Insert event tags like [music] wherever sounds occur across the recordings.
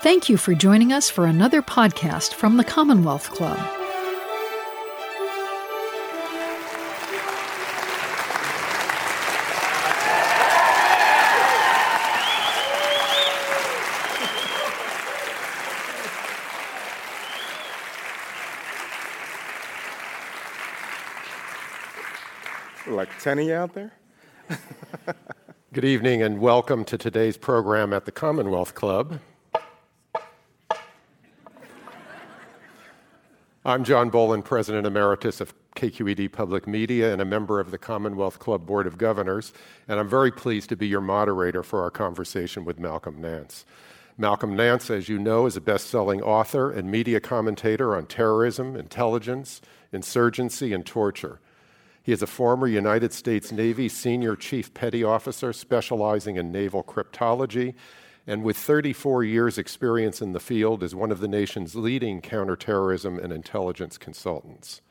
Thank you for joining us for another podcast from the Commonwealth Club. Like 10 of you out there? Good evening and welcome to today's program at the Commonwealth Club. I'm John Boland, President Emeritus of KQED Public Media and a member of the Commonwealth Club Board of Governors, and I'm very pleased to be your moderator for our conversation with Malcolm Nance. Malcolm Nance, as you know, is a best selling author and media commentator on terrorism, intelligence, insurgency, and torture. He is a former United States Navy senior chief petty officer specializing in naval cryptology and with 34 years' experience in the field as one of the nation's leading counterterrorism and intelligence consultants.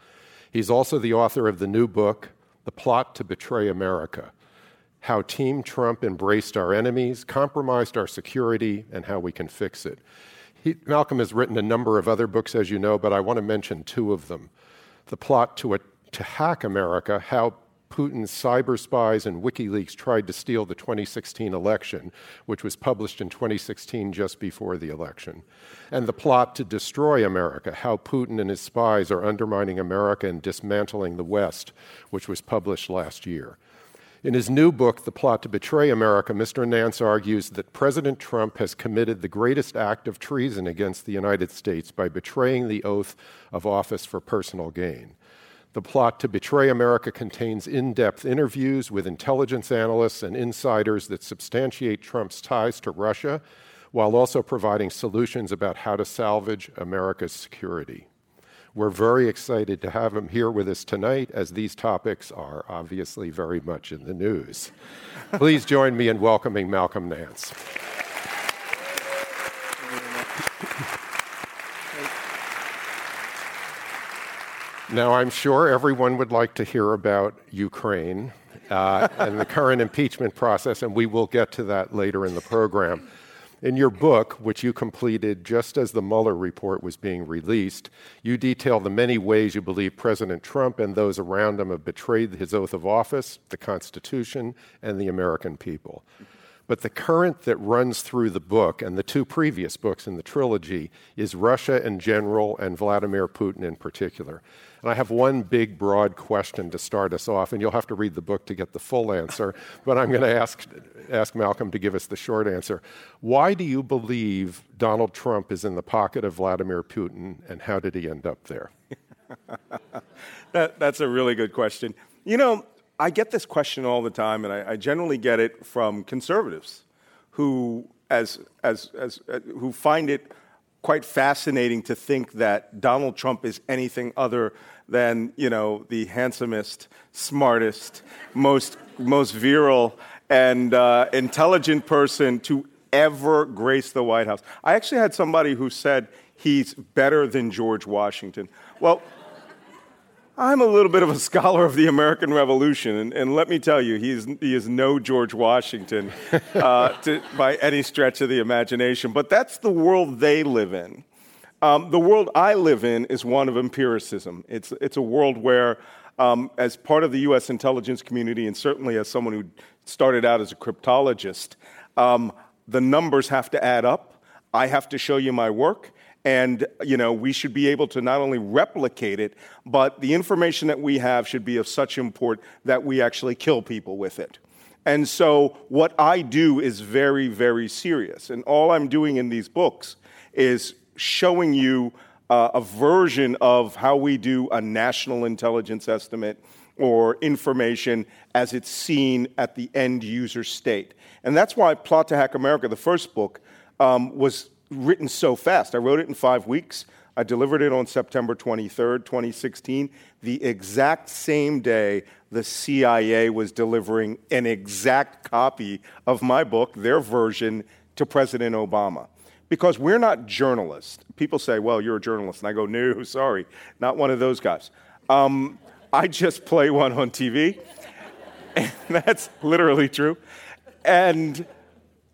He's also the author of the new book, The Plot to Betray America How Team Trump Embraced Our Enemies, Compromised Our Security, and How We Can Fix It. He, Malcolm has written a number of other books, as you know, but I want to mention two of them The Plot to, a, to Hack America How Putin's cyber spies and WikiLeaks tried to steal the 2016 election, which was published in 2016 just before the election, and the plot to destroy America, how Putin and his spies are undermining America and dismantling the West, which was published last year. In his new book, The Plot to Betray America, Mr. Nance argues that President Trump has committed the greatest act of treason against the United States by betraying the oath of office for personal gain. The plot to betray America contains in depth interviews with intelligence analysts and insiders that substantiate Trump's ties to Russia, while also providing solutions about how to salvage America's security. We're very excited to have him here with us tonight, as these topics are obviously very much in the news. Please join me in welcoming Malcolm Nance. Now, I'm sure everyone would like to hear about Ukraine uh, and the current impeachment process, and we will get to that later in the program. In your book, which you completed just as the Mueller report was being released, you detail the many ways you believe President Trump and those around him have betrayed his oath of office, the Constitution, and the American people. But the current that runs through the book and the two previous books in the trilogy is Russia in general and Vladimir Putin in particular. And I have one big, broad question to start us off, and you'll have to read the book to get the full answer, [laughs] but I'm going to ask, ask Malcolm to give us the short answer. Why do you believe Donald Trump is in the pocket of Vladimir Putin, and how did he end up there? [laughs] that, that's a really good question. You know, I get this question all the time, and I, I generally get it from conservatives who, as, as, as, uh, who find it quite fascinating to think that Donald Trump is anything other than you know the handsomest, smartest, most most virile and uh, intelligent person to ever grace the White House. I actually had somebody who said he's better than George Washington. Well. I'm a little bit of a scholar of the American Revolution, and, and let me tell you, he is, he is no George Washington uh, [laughs] to, by any stretch of the imagination. But that's the world they live in. Um, the world I live in is one of empiricism. It's, it's a world where, um, as part of the US intelligence community, and certainly as someone who started out as a cryptologist, um, the numbers have to add up. I have to show you my work and you know we should be able to not only replicate it but the information that we have should be of such import that we actually kill people with it. And so what i do is very very serious. And all i'm doing in these books is showing you uh, a version of how we do a national intelligence estimate or information as it's seen at the end user state. And that's why plot to hack america the first book um, was written so fast. I wrote it in five weeks. I delivered it on September 23rd, 2016, the exact same day the CIA was delivering an exact copy of my book, their version, to President Obama. Because we're not journalists. People say, well, you're a journalist. And I go, no, [laughs] sorry, not one of those guys. Um, I just play one on TV. [laughs] And that's literally true. And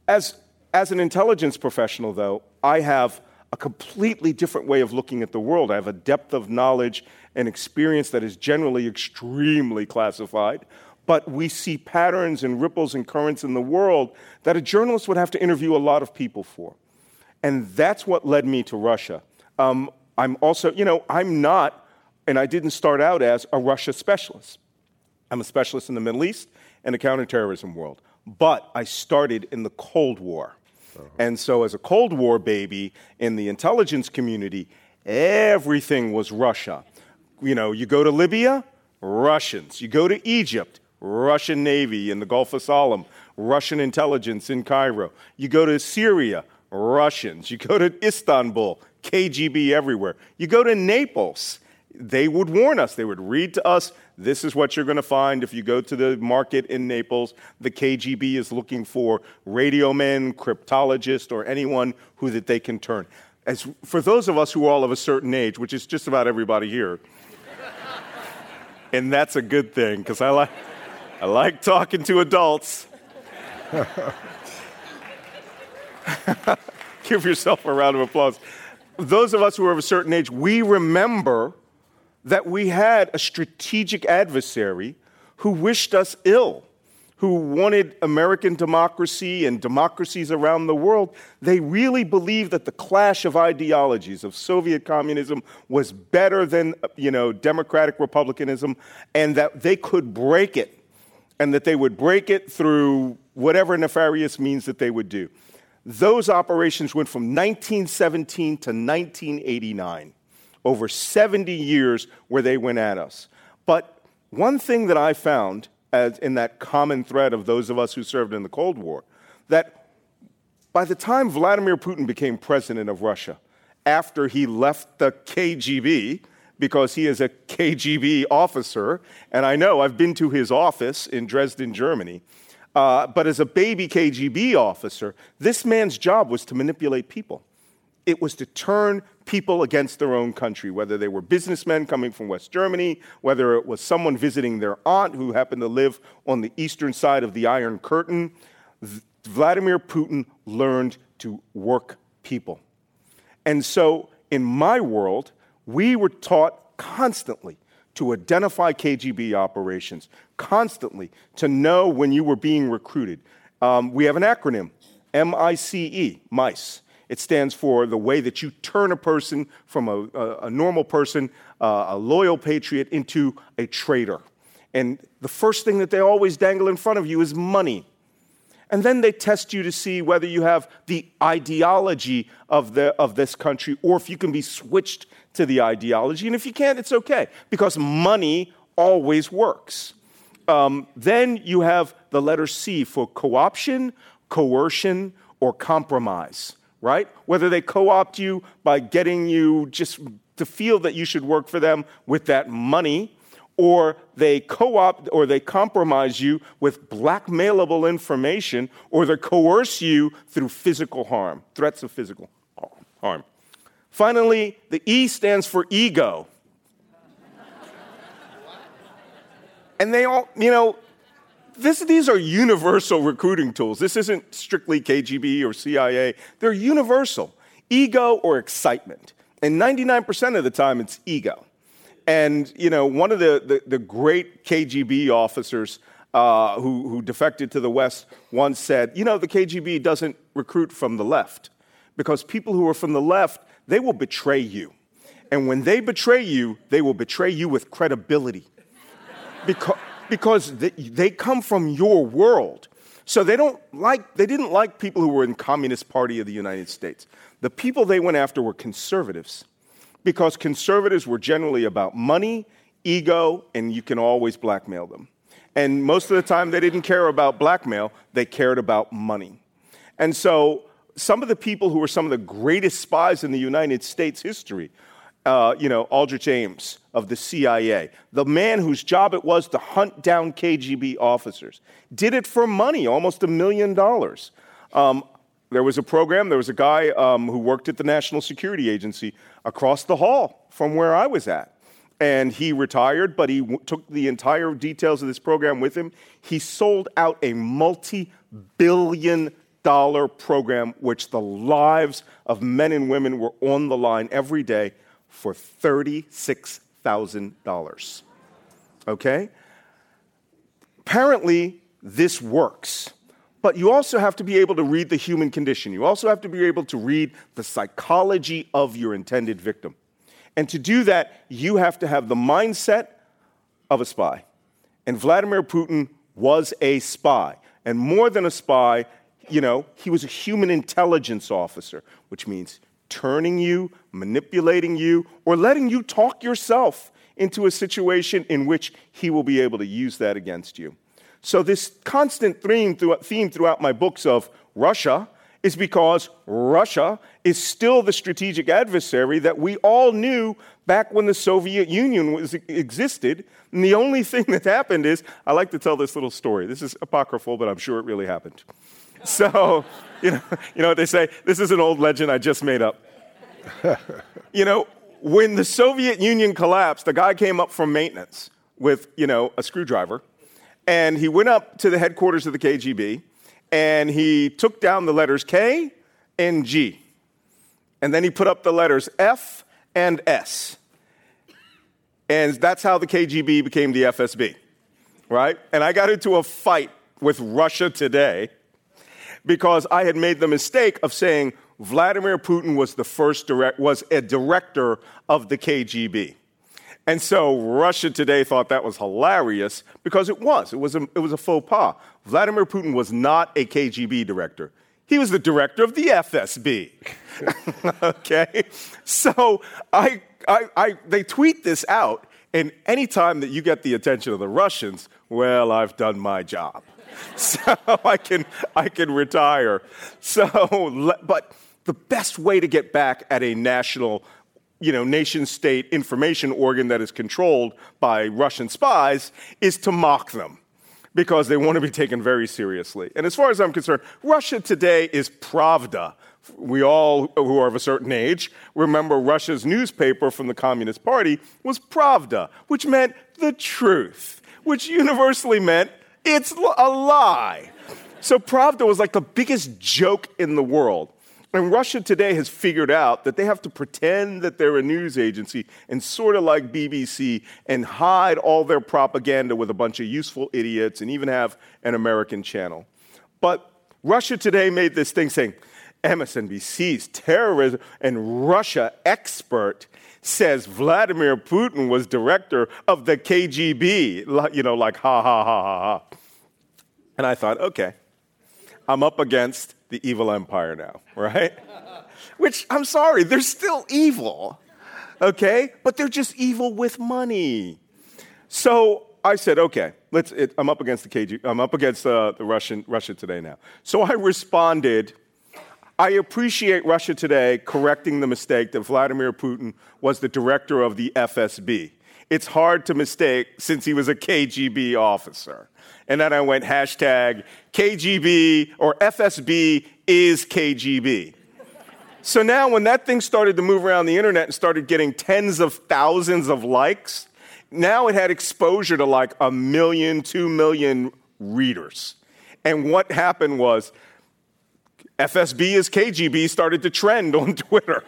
as as an intelligence professional, though, I have a completely different way of looking at the world. I have a depth of knowledge and experience that is generally extremely classified. But we see patterns and ripples and currents in the world that a journalist would have to interview a lot of people for. And that's what led me to Russia. Um, I'm also, you know, I'm not, and I didn't start out as a Russia specialist. I'm a specialist in the Middle East and the counterterrorism world. But I started in the Cold War. Uh-huh. And so, as a Cold War baby in the intelligence community, everything was Russia. You know, you go to Libya, Russians. You go to Egypt, Russian Navy in the Gulf of Sollum, Russian intelligence in Cairo. You go to Syria, Russians. You go to Istanbul, KGB everywhere. You go to Naples, they would warn us. They would read to us, this is what you're going to find if you go to the market in Naples. The KGB is looking for radio men, cryptologists, or anyone who that they can turn. As for those of us who are all of a certain age, which is just about everybody here, and that's a good thing because I like, I like talking to adults. [laughs] Give yourself a round of applause. Those of us who are of a certain age, we remember that we had a strategic adversary who wished us ill, who wanted American democracy and democracies around the world. They really believed that the clash of ideologies of Soviet communism was better than, you know, democratic republicanism and that they could break it and that they would break it through whatever nefarious means that they would do. Those operations went from 1917 to 1989 over 70 years where they went at us. But one thing that I found as in that common thread of those of us who served in the Cold War, that by the time Vladimir Putin became president of Russia, after he left the KGB, because he is a KGB officer, and I know I've been to his office in Dresden, Germany. Uh, but as a baby KGB officer, this man's job was to manipulate people. It was to turn people against their own country, whether they were businessmen coming from West Germany, whether it was someone visiting their aunt who happened to live on the eastern side of the Iron Curtain. Vladimir Putin learned to work people. And so, in my world, we were taught constantly to identify KGB operations, constantly to know when you were being recruited. Um, we have an acronym, MICE, MICE. It stands for the way that you turn a person from a, a, a normal person, uh, a loyal patriot, into a traitor. And the first thing that they always dangle in front of you is money. And then they test you to see whether you have the ideology of, the, of this country or if you can be switched to the ideology. And if you can't, it's okay because money always works. Um, then you have the letter C for co-option, coercion, or compromise right? Whether they co opt you by getting you just to feel that you should work for them with that money, or they co opt or they compromise you with blackmailable information, or they coerce you through physical harm, threats of physical harm. Finally, the E stands for ego. And they all, you know, this, these are universal recruiting tools. This isn't strictly KGB or CIA. They're universal ego or excitement. And 99% of the time, it's ego. And, you know, one of the, the, the great KGB officers uh, who, who defected to the West once said, you know, the KGB doesn't recruit from the left because people who are from the left, they will betray you. And when they betray you, they will betray you with credibility. because, because they, come from your world. So they don't like they didn't like people who were in Communist Party of the United States. The people they went after were conservatives because conservatives were generally about money, ego, and you can always blackmail them. And most of the time they didn't care about blackmail, they cared about money. And so some of the people who were some of the greatest spies in the United States history uh, you know, Aldrich Ames of the CIA, the man whose job it was to hunt down KGB officers, did it for money, almost a million dollars. Um, there was a program, there was a guy um, who worked at the National Security Agency across the hall from where I was at. And he retired, but he w- took the entire details of this program with him. He sold out a multi billion dollar program, which the lives of men and women were on the line every day for $36,000. Okay? Apparently, this works. But you also have to be able to read the human condition. You also have to be able to read the psychology of your intended victim. And to do that, you have to have the mindset of a spy. And Vladimir Putin was a spy. And more than a spy, you know, he was a human intelligence officer, which means turning you, manipulating you, or letting you talk yourself into a situation in which he will be able to use that against you. So, this constant theme throughout, theme throughout my books of Russia is because Russia is still the strategic adversary that we all knew back when the Soviet Union was, existed. And the only [laughs] thing that happened is I like to tell this little story. This is apocryphal, but I'm sure it really happened. [laughs] So, you know, you know what they say? This is an old legend I just made up. [laughs] you know, when the Soviet Union collapsed, a guy came up from maintenance with, you know, a screwdriver, and he went up to the headquarters of the KGB, and he took down the letters K and G. And then he put up the letters F and S. And that's how the KGB became the FSB, right? And I got into a fight with Russia today because I had made the mistake of saying Vladimir Putin was the first direct, was a director of the KGB. And so Russia today thought that was hilarious because it was. It was a, it was a faux pas. Vladimir Putin was not a KGB director. He was the director of the FSB. [laughs] okay? So I, I, I, they tweet this out, and anytime that you get the attention of the Russians, well, I've done my job. [laughs] so I can, I can retire. So, but the best way to get back at a national you know, nation state information organ that is controlled by Russian spies is to mock them because they want to be taken very seriously. And as far as I'm concerned, Russia today is Pravda. We all who are of a certain age remember Russia's newspaper from the Communist Party was Pravda, which meant the truth, which universally meant it's a lie. So Pravda was like the biggest joke in the world. And Russia today has figured out that they have to pretend that they're a news agency and sort of like BBC and hide all their propaganda with a bunch of useful idiots and even have an American channel. But Russia today made this thing saying MSNBC's terrorism and Russia expert says Vladimir Putin was director of the KGB, you know, like ha ha ha ha ha. And I thought, okay, I'm up against the evil empire now, [laughs] right? Which, I'm sorry, they're still evil, okay? But they're just evil with money. So I said, okay, let's, it, I'm up against the KGB. I'm up against uh, the Russian, Russia Today now. So I responded, I appreciate Russia Today correcting the mistake that Vladimir Putin was the director of the FSB. It's hard to mistake since he was a KGB officer. And then I went hashtag KGB or FSB is KGB. So now, when that thing started to move around the internet and started getting tens of thousands of likes, now it had exposure to like a million, two million readers. And what happened was FSB is KGB started to trend on [laughs] Twitter.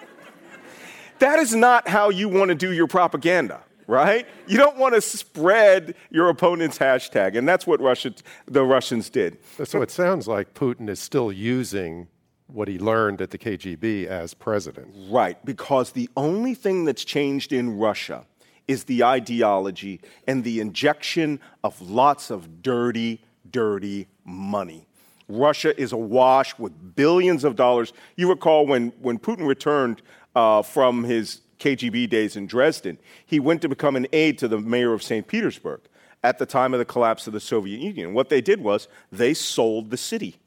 that is not how you want to do your propaganda right? You don't want to spread your opponent's hashtag, and that's what Russia, the Russians did. So it sounds like Putin is still using what he learned at the KGB as president. Right, because the only thing that's changed in Russia is the ideology and the injection of lots of dirty, dirty money. Russia is awash with billions of dollars. You recall when, when Putin returned uh, from his KGB days in Dresden, he went to become an aide to the mayor of St. Petersburg at the time of the collapse of the Soviet Union. What they did was they sold the city.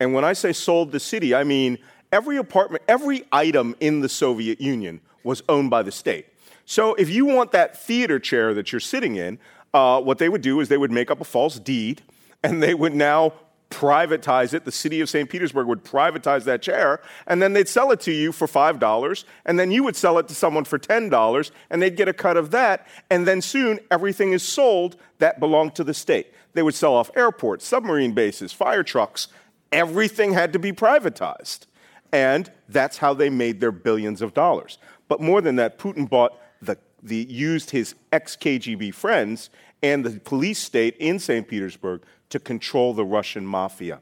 And when I say sold the city, I mean every apartment, every item in the Soviet Union was owned by the state. So if you want that theater chair that you're sitting in, uh, what they would do is they would make up a false deed and they would now privatize it. The city of St. Petersburg would privatize that chair, and then they'd sell it to you for $5, and then you would sell it to someone for $10, and they'd get a cut of that, and then soon everything is sold that belonged to the state. They would sell off airports, submarine bases, fire trucks, everything had to be privatized. And that's how they made their billions of dollars. But more than that, Putin bought the, the used his ex KGB friends and the police state in St. Petersburg to control the Russian mafia.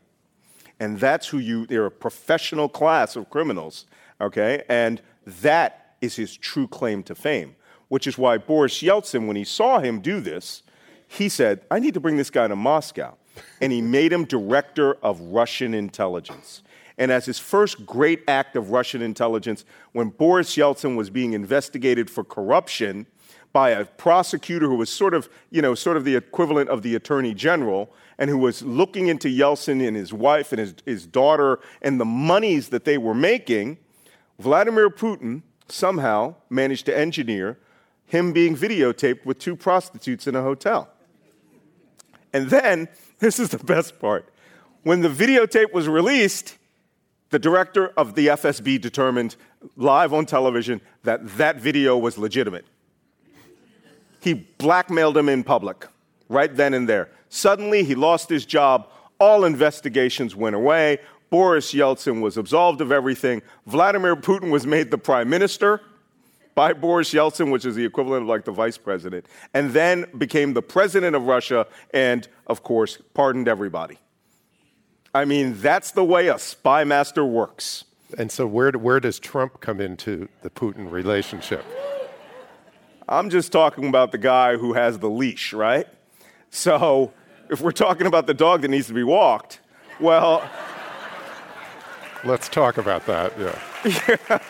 And that's who you, they're a professional class of criminals, okay? And that is his true claim to fame, which is why Boris Yeltsin, when he saw him do this, he said, I need to bring this guy to Moscow. And he made him director of Russian intelligence. And as his first great act of Russian intelligence, when Boris Yeltsin was being investigated for corruption by a prosecutor who was sort of, you know, sort of the equivalent of the attorney general, and who was looking into Yeltsin and his wife and his, his daughter and the monies that they were making, Vladimir Putin somehow managed to engineer him being videotaped with two prostitutes in a hotel. And then, [laughs] this is the best part. When the videotape was released, the director of the FSB determined live on television that that video was legitimate. He blackmailed him in public right then and there. Suddenly, he lost his job. All investigations went away. Boris Yeltsin was absolved of everything. Vladimir Putin was made the prime minister by Boris Yeltsin, which is the equivalent of like the vice president, and then became the president of Russia and, of course, pardoned everybody. I mean, that's the way a spy master works. And so, where, where does Trump come into the Putin relationship? I'm just talking about the guy who has the leash, right? So, if we're talking about the dog that needs to be walked, well. Let's talk about that, yeah. yeah. [laughs]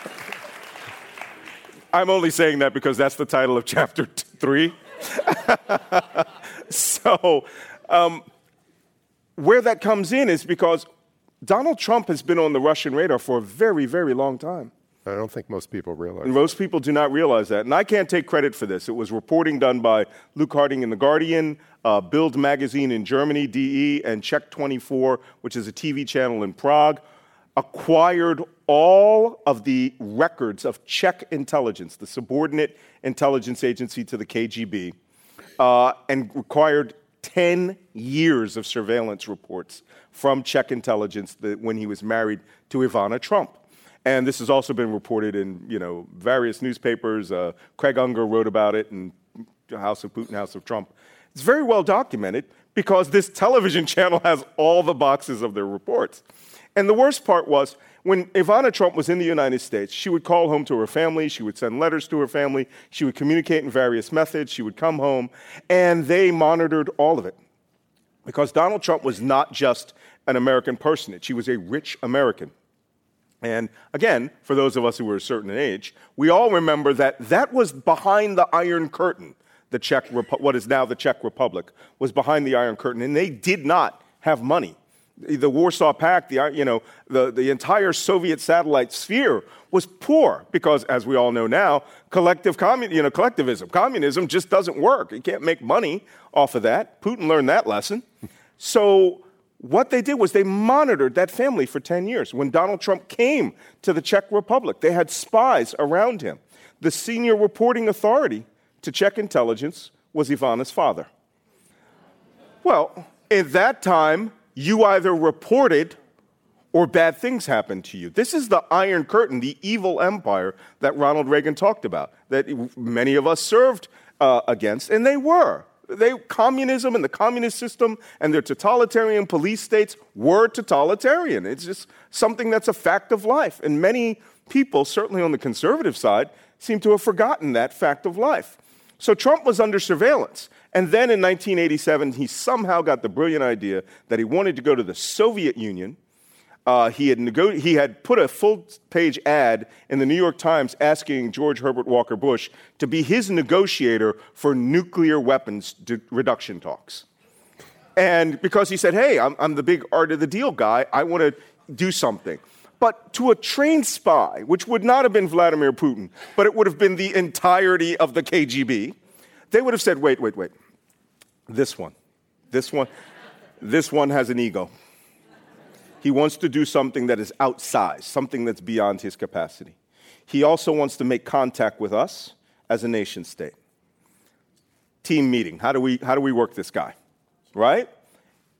I'm only saying that because that's the title of chapter t- three. [laughs] so, um, where that comes in is because Donald Trump has been on the Russian radar for a very, very long time. I don't think most people realize. And most people do not realize that. And I can't take credit for this. It was reporting done by Luke Harding in The Guardian, uh, Bild magazine in Germany, DE, and Czech 24, which is a TV channel in Prague, acquired all of the records of Czech intelligence, the subordinate intelligence agency to the KGB, uh, and required 10 years of surveillance reports from Czech intelligence that when he was married to Ivana Trump. And this has also been reported in you know, various newspapers. Uh, Craig Unger wrote about it in House of Putin, House of Trump. It's very well documented because this television [laughs] channel has all the boxes of their reports. And the worst part was when Ivana Trump was in the United States, she would call home to her family, she would send letters to her family, she would communicate in various methods, she would come home, and they monitored all of it. Because Donald Trump was not just an American personage, he was a rich American. And again, for those of us who were a certain age, we all remember that that was behind the Iron Curtain. The Czech, what is now the Czech Republic, was behind the Iron Curtain, and they did not have money the Warsaw Pact, the, you know, the, the entire Soviet satellite sphere was poor because, as we all know now, collective commun- you know, collectivism, communism just doesn't work. You can't make money off of that. Putin learned that lesson. So what they did was they monitored that family for 10 years. When Donald Trump came to the Czech Republic, they had spies around him. The senior reporting authority to Czech intelligence was Ivana's father. Well, in that time, you either reported or bad things happened to you. This is the Iron Curtain, the evil empire that Ronald Reagan talked about, that many of us served uh, against, and they were. They, communism and the communist system and their totalitarian police states were totalitarian. It's just something that's a fact of life. And many people, certainly on the conservative side, seem to have forgotten that fact of life. So Trump was under surveillance. And then in 1987, he somehow got the brilliant idea that he wanted to go to the Soviet Union. Uh, he, had he had put a full page ad in the New York Times asking George Herbert Walker Bush to be his negotiator for nuclear weapons de- reduction talks. And because he said, hey, I'm, I'm the big art of the deal guy, I want to do something. But to a trained spy, which would not have been Vladimir Putin, but it would have been the entirety of the KGB, they would have said, wait, wait, wait. This one, this one, this one has an ego. He wants to do something that is outsized, something that's beyond his capacity. He also wants to make contact with us as a nation state. Team meeting. How do we, how do we work this guy? Right?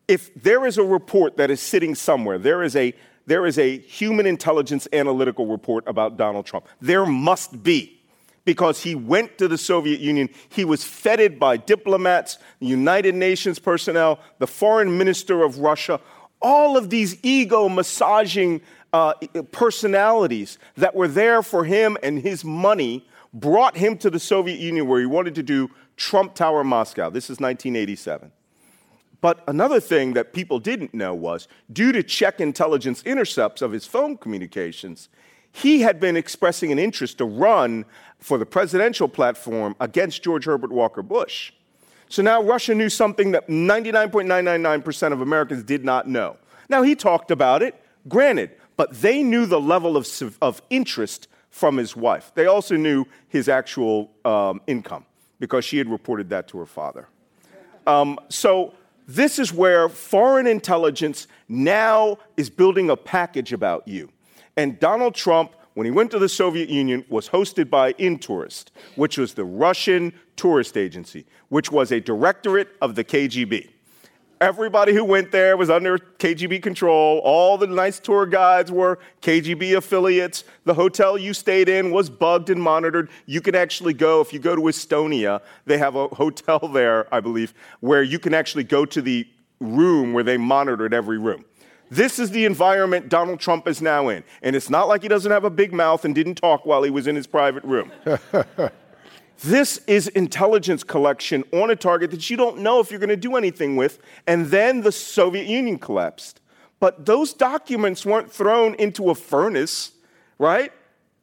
if there is a report that is sitting somewhere, there is a there is a human intelligence analytical report about Donald Trump. There must be because he went to the Soviet Union. He was feted by diplomats, United Nations personnel, the foreign minister of Russia, all of these ego massaging uh, personalities that were there for him and his money brought him to the Soviet Union where he wanted to do Trump Tower Moscow. This is 1987. But another thing that people didn't know was due to Czech intelligence intercepts of his phone communications, he had been expressing an interest to run for the presidential platform against George Herbert Walker Bush. So now Russia knew something that 99.999% of Americans did not know. Now he talked about it, granted, but they knew the level of, of interest from his wife. They also knew his actual um, income because she had reported that to her father. Um, so this is where foreign intelligence now is building a package about you. And Donald Trump, when he went to the Soviet Union, was hosted by Intourist, which was the Russian tourist agency, which was a directorate of the KGB. Everybody who went there was under KGB control. All the nice tour guides were KGB affiliates. The hotel you stayed in was bugged and monitored. You can actually go, if you go to Estonia, they have a hotel there, I believe, where you can actually go to the room where they monitored every room. This is the environment Donald Trump is now in. And it's not like he doesn't have a big mouth and didn't talk while he was in his private room. [laughs] This is intelligence collection on a target that you don't know if you're going to do anything with. And then the Soviet Union collapsed. But those documents weren't thrown into a furnace, right?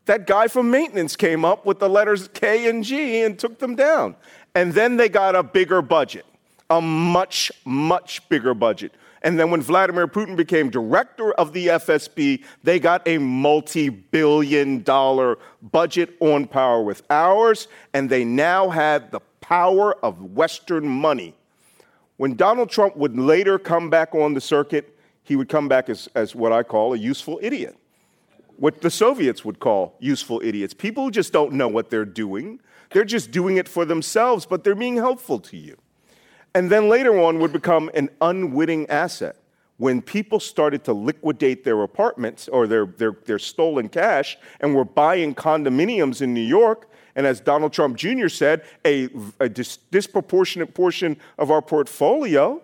That guy from maintenance came up with the letters K and G and took them down. And then they got a bigger budget, a much, much bigger budget. And then when Vladimir Putin became director of the FSB, they got a multi billion dollar budget on power with ours, and they now had the power of Western money. When Donald Trump would later come back on the circuit, he would come back as, as what I call a useful idiot. What the Soviets would call useful idiots. People who just don't know what they're doing. They're just doing it for themselves, but they're being helpful to you and then later on would become an unwitting asset. When people started to liquidate their apartments or their, their, their stolen cash and were buying condominiums in New York, and as Donald Trump Jr. said, a, a dis- disproportionate portion of our portfolio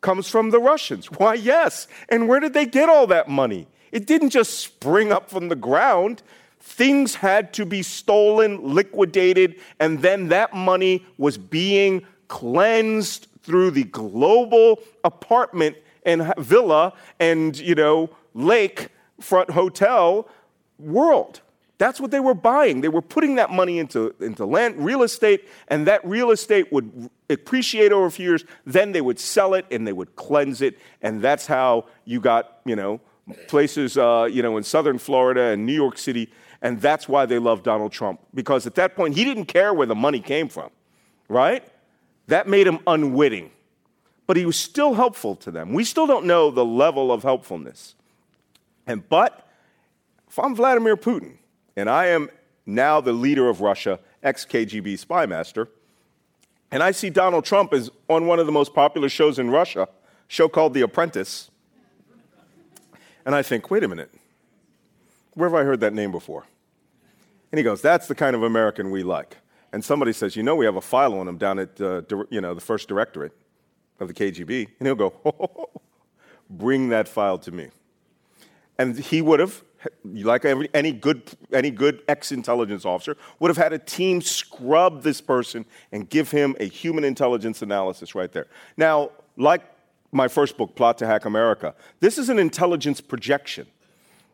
comes from the Russians. [laughs] Why, yes. And where did they get all that money? It didn't just spring up from the ground. Things had to be stolen, liquidated, and then that money was being cleansed through the global apartment and villa and, you know, lake front hotel world. That's what they were buying. They were putting that money into, into land, real estate, and that real estate would appreciate over a few years. Then they would sell it and they would cleanse it. And that's how you got, you know, places, uh, you know, in southern Florida and New York City. And that's why they love Donald Trump. Because at that point, he didn't care where the money came from, right? That made him unwitting. But he was still helpful to them. We still don't know the level of helpfulness. And but if I'm Vladimir Putin and I am now the leader of Russia, ex KGB spy master, and I see Donald Trump is on one of the most popular shows in Russia, show called The Apprentice, and I think, wait a minute, where have I heard that name before? And he goes, that's the kind of American we like and somebody says, you know, we have a file on him down at, uh, you know, the first directorate of the KGB, and he'll go, [laughs] bring that file to me. And he would have, like any good, any good ex-intelligence officer, would have had a team scrub this person and give him a human intelligence analysis right there. Now, like my first book, Plot to Hack America, this is an intelligence projection.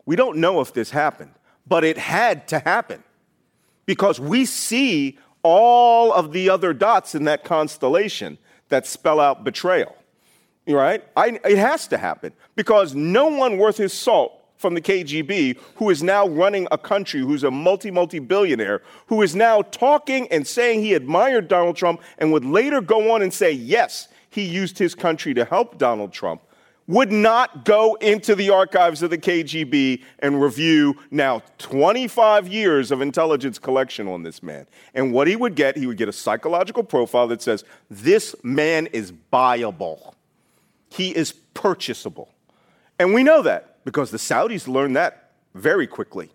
We don't know if this happened, but it had to happen because we see all of the other dots in that constellation that spell out betrayal. Right? I, it has to happen because no one worth his salt from the KGB who is now running a country, who's a multi, multi billionaire, who is now talking and saying he admired Donald Trump and would later go on and say, yes, he used his country to help Donald Trump would not go into the archives of the KGB and review now 25 years of intelligence collection on this man. And what he would get, he would get a psychological profile that says, this man is buyable. He is purchasable. And we know that because the Saudis learned that very quickly,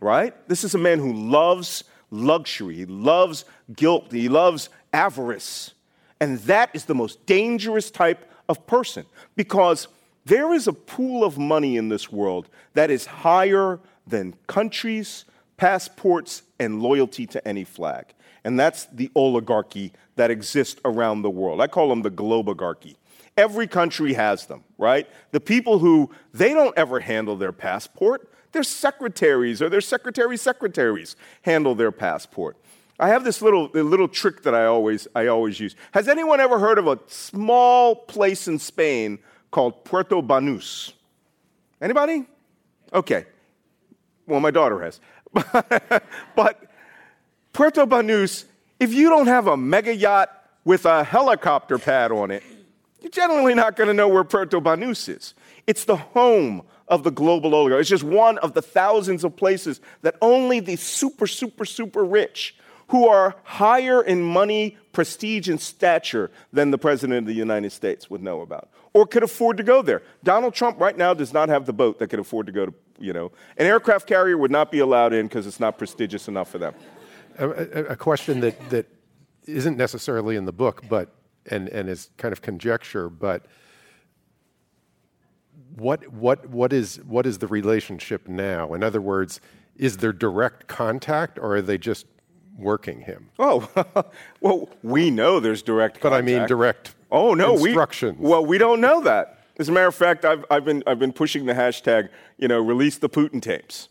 right? This is a man who loves luxury, he loves gilt, he loves avarice. And that is the most dangerous type of person because there is a pool of money in this world that is higher than countries, passports, and loyalty to any flag. And that's the oligarchy that exists around the world. I call them the globogarchy. Every country has them, right? The people who they don't ever handle their passport, their secretaries or their secretary's secretaries handle their passport. I have this little, little trick that I always, I always use. Has anyone ever heard of a small place in Spain called Puerto Banús? Anybody? Okay. Well, my daughter has. [laughs] but Puerto Banús, if you don't have a mega yacht with a helicopter pad on it, you're generally not going to know where Puerto Banús is. It's the home of the global oligarch. It's just one of the thousands of places that only the super, super, super rich, who are higher in money, prestige, and stature than the President of the United States, would know about or could afford to go there. Donald Trump right now does not have the boat that could afford to go to, you know, an aircraft carrier would not be allowed in because it's not prestigious enough for them. A, a, a question that, that isn't necessarily in the book, but and, and is kind of conjecture, but what, what, what, is, what is the relationship now? In other words, is there direct contact or are they just working him? Oh, [laughs] well, we know there's direct But I mean direct oh, no, instructions. We, well, we don't know that. As a matter of fact, I've, I've, been, I've been pushing the hashtag, you know, release the Putin tapes.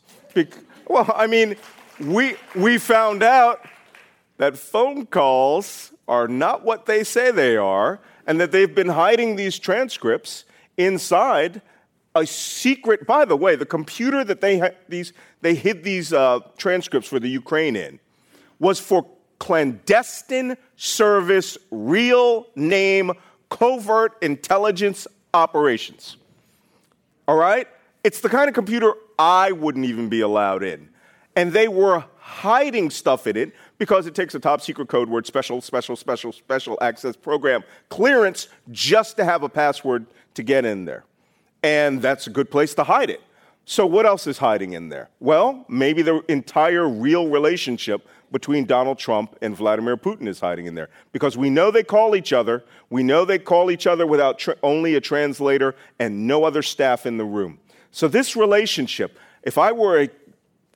well, I mean, we, we found out that phone calls are not what they say they are, and that they've been hiding these transcripts inside a secret. By the way, the computer that they these they hid these uh, transcripts for the Ukraine in was for clandestine service, real name, covert intelligence operations. All right, it's the kind of computer I wouldn't even be allowed in, and they were hiding stuff in it because it takes a top secret code word, special, special, special, special access program clearance just to have a password to get in there. And that's a good place to hide it. So, what else is hiding in there? Well, maybe the entire real relationship between Donald Trump and Vladimir Putin is hiding in there. Because we know they call each other. We know they call each other without tra- only a translator and no other staff in the room. So, this relationship, if I were a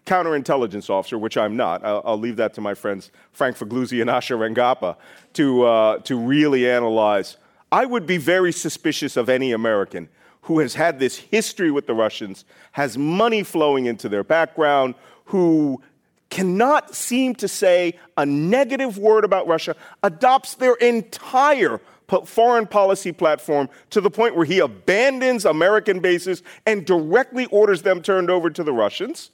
counterintelligence officer, which I'm not. I'll, I'll, leave that to my friends Frank Figliuzzi and Asha Rangappa to, uh, to really analyze. I would be very suspicious of any American who has had this history with the Russians, has money flowing into their background, who cannot seem to say a negative word about Russia, adopts their entire foreign policy platform to the point where he abandons American bases and directly orders them turned over to the Russians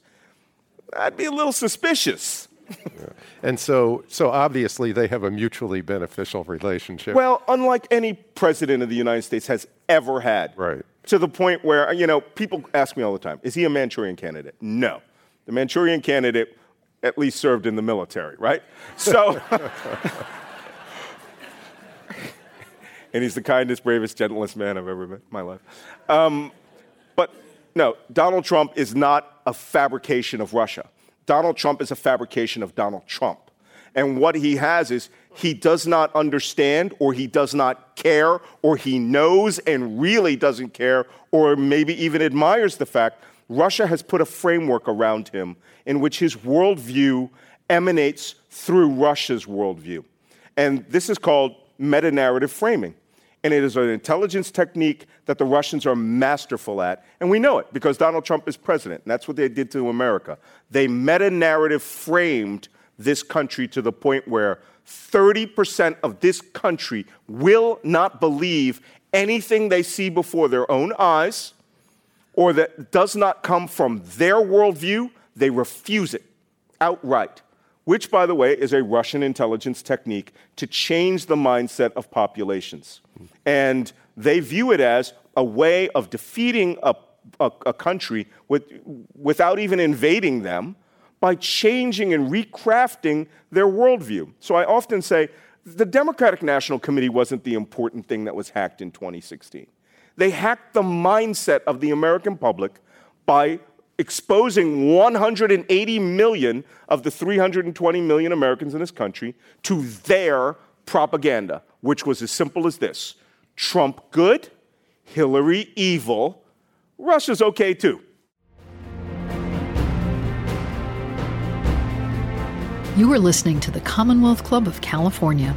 I'd be a little suspicious. yeah. And so, so obviously, they have a mutually beneficial relationship. Well, unlike any president of the United States has ever had. Right. To the point where, you know, people ask me all the time, is he a Manchurian candidate? No. The Manchurian candidate at least served in the military, right? So. [laughs] and he's the kindest, bravest, gentlest man I've ever met in my life. Um, but no, Donald Trump is not a fabrication of Russia. Donald Trump is a fabrication of Donald Trump. And what he has is he does not understand, or he does not care, or he knows and really doesn't care, or maybe even admires the fact Russia has put a framework around him in which his worldview emanates through Russia's worldview. And this is called meta narrative framing. And it is an intelligence technique that the Russians are masterful at. And we know it because Donald Trump is president. And that's what they did to America. They meta narrative framed this country to the point where 30% of this country will not believe anything they see before their own eyes or that does not come from their worldview. They refuse it outright which, by the way, is a Russian intelligence technique to change the mindset of populations. And they view it as a way of defeating a, a, a country with, without even invading them by changing and recrafting their worldview. So I often say the Democratic National Committee wasn't the important thing that was hacked in 2016. They hacked the mindset of the American public by exposing 180 million of the 320 million Americans in this country to their propaganda, which was as simple as this Trump good, Hillary evil, Russia's okay too. You are listening to the Commonwealth Club of California.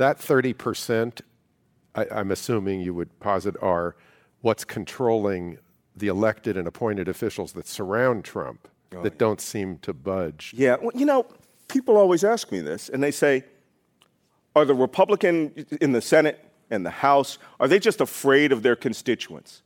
that 30%, I, I'm assuming you would posit, are what's controlling the elected and appointed officials that surround Trump oh, that yeah. don't seem to budge. Yeah, well, you know, people always ask me this, and they say, are the Republican in the Senate and the House, are they just afraid of their constituents?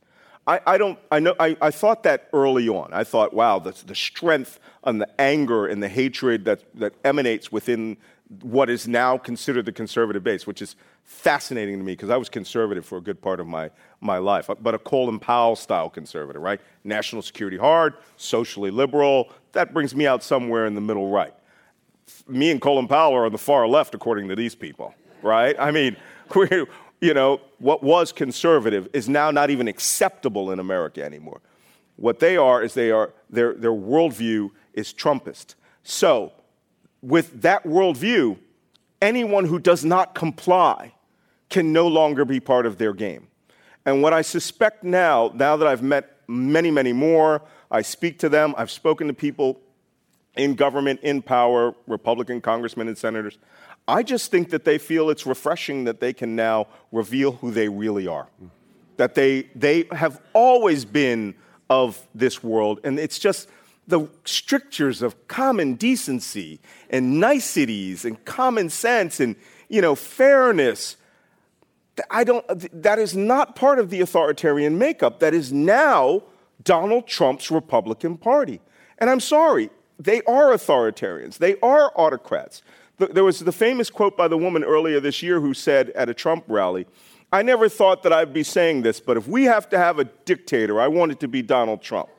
I, I don't, I know, I, I, thought that early on. I thought, wow, the, the strength and the anger and the hatred that, that emanates within what is now considered the conservative base, which is fascinating to me because I was conservative for a good part of my, my life, but a Colin Powell style conservative, right? National security hard, socially liberal. That brings me out somewhere in the middle right. Me and Colin Powell are on the far left, according to these people, right? I mean, [laughs] we're, you know, what was conservative is now not even acceptable in America anymore. What they are is they are, their, their worldview is Trumpist. So, with that worldview, anyone who does not comply can no longer be part of their game. And what I suspect now, now that I've met many, many more, I speak to them, I've spoken to people in government, in power, Republican congressmen and senators. I just think that they feel it's refreshing that they can now reveal who they really are. That they, they have always been of this world, and it's just the strictures of common decency and niceties and common sense and you know fairness i don't that is not part of the authoritarian makeup. That is now donald trump's republican party. And i'm sorry they are authoritarians. They are autocrats. There was the famous quote by the woman earlier this year who said at a trump rally i never thought that i'd be saying this but if we have to have a dictator i want it to be donald trump.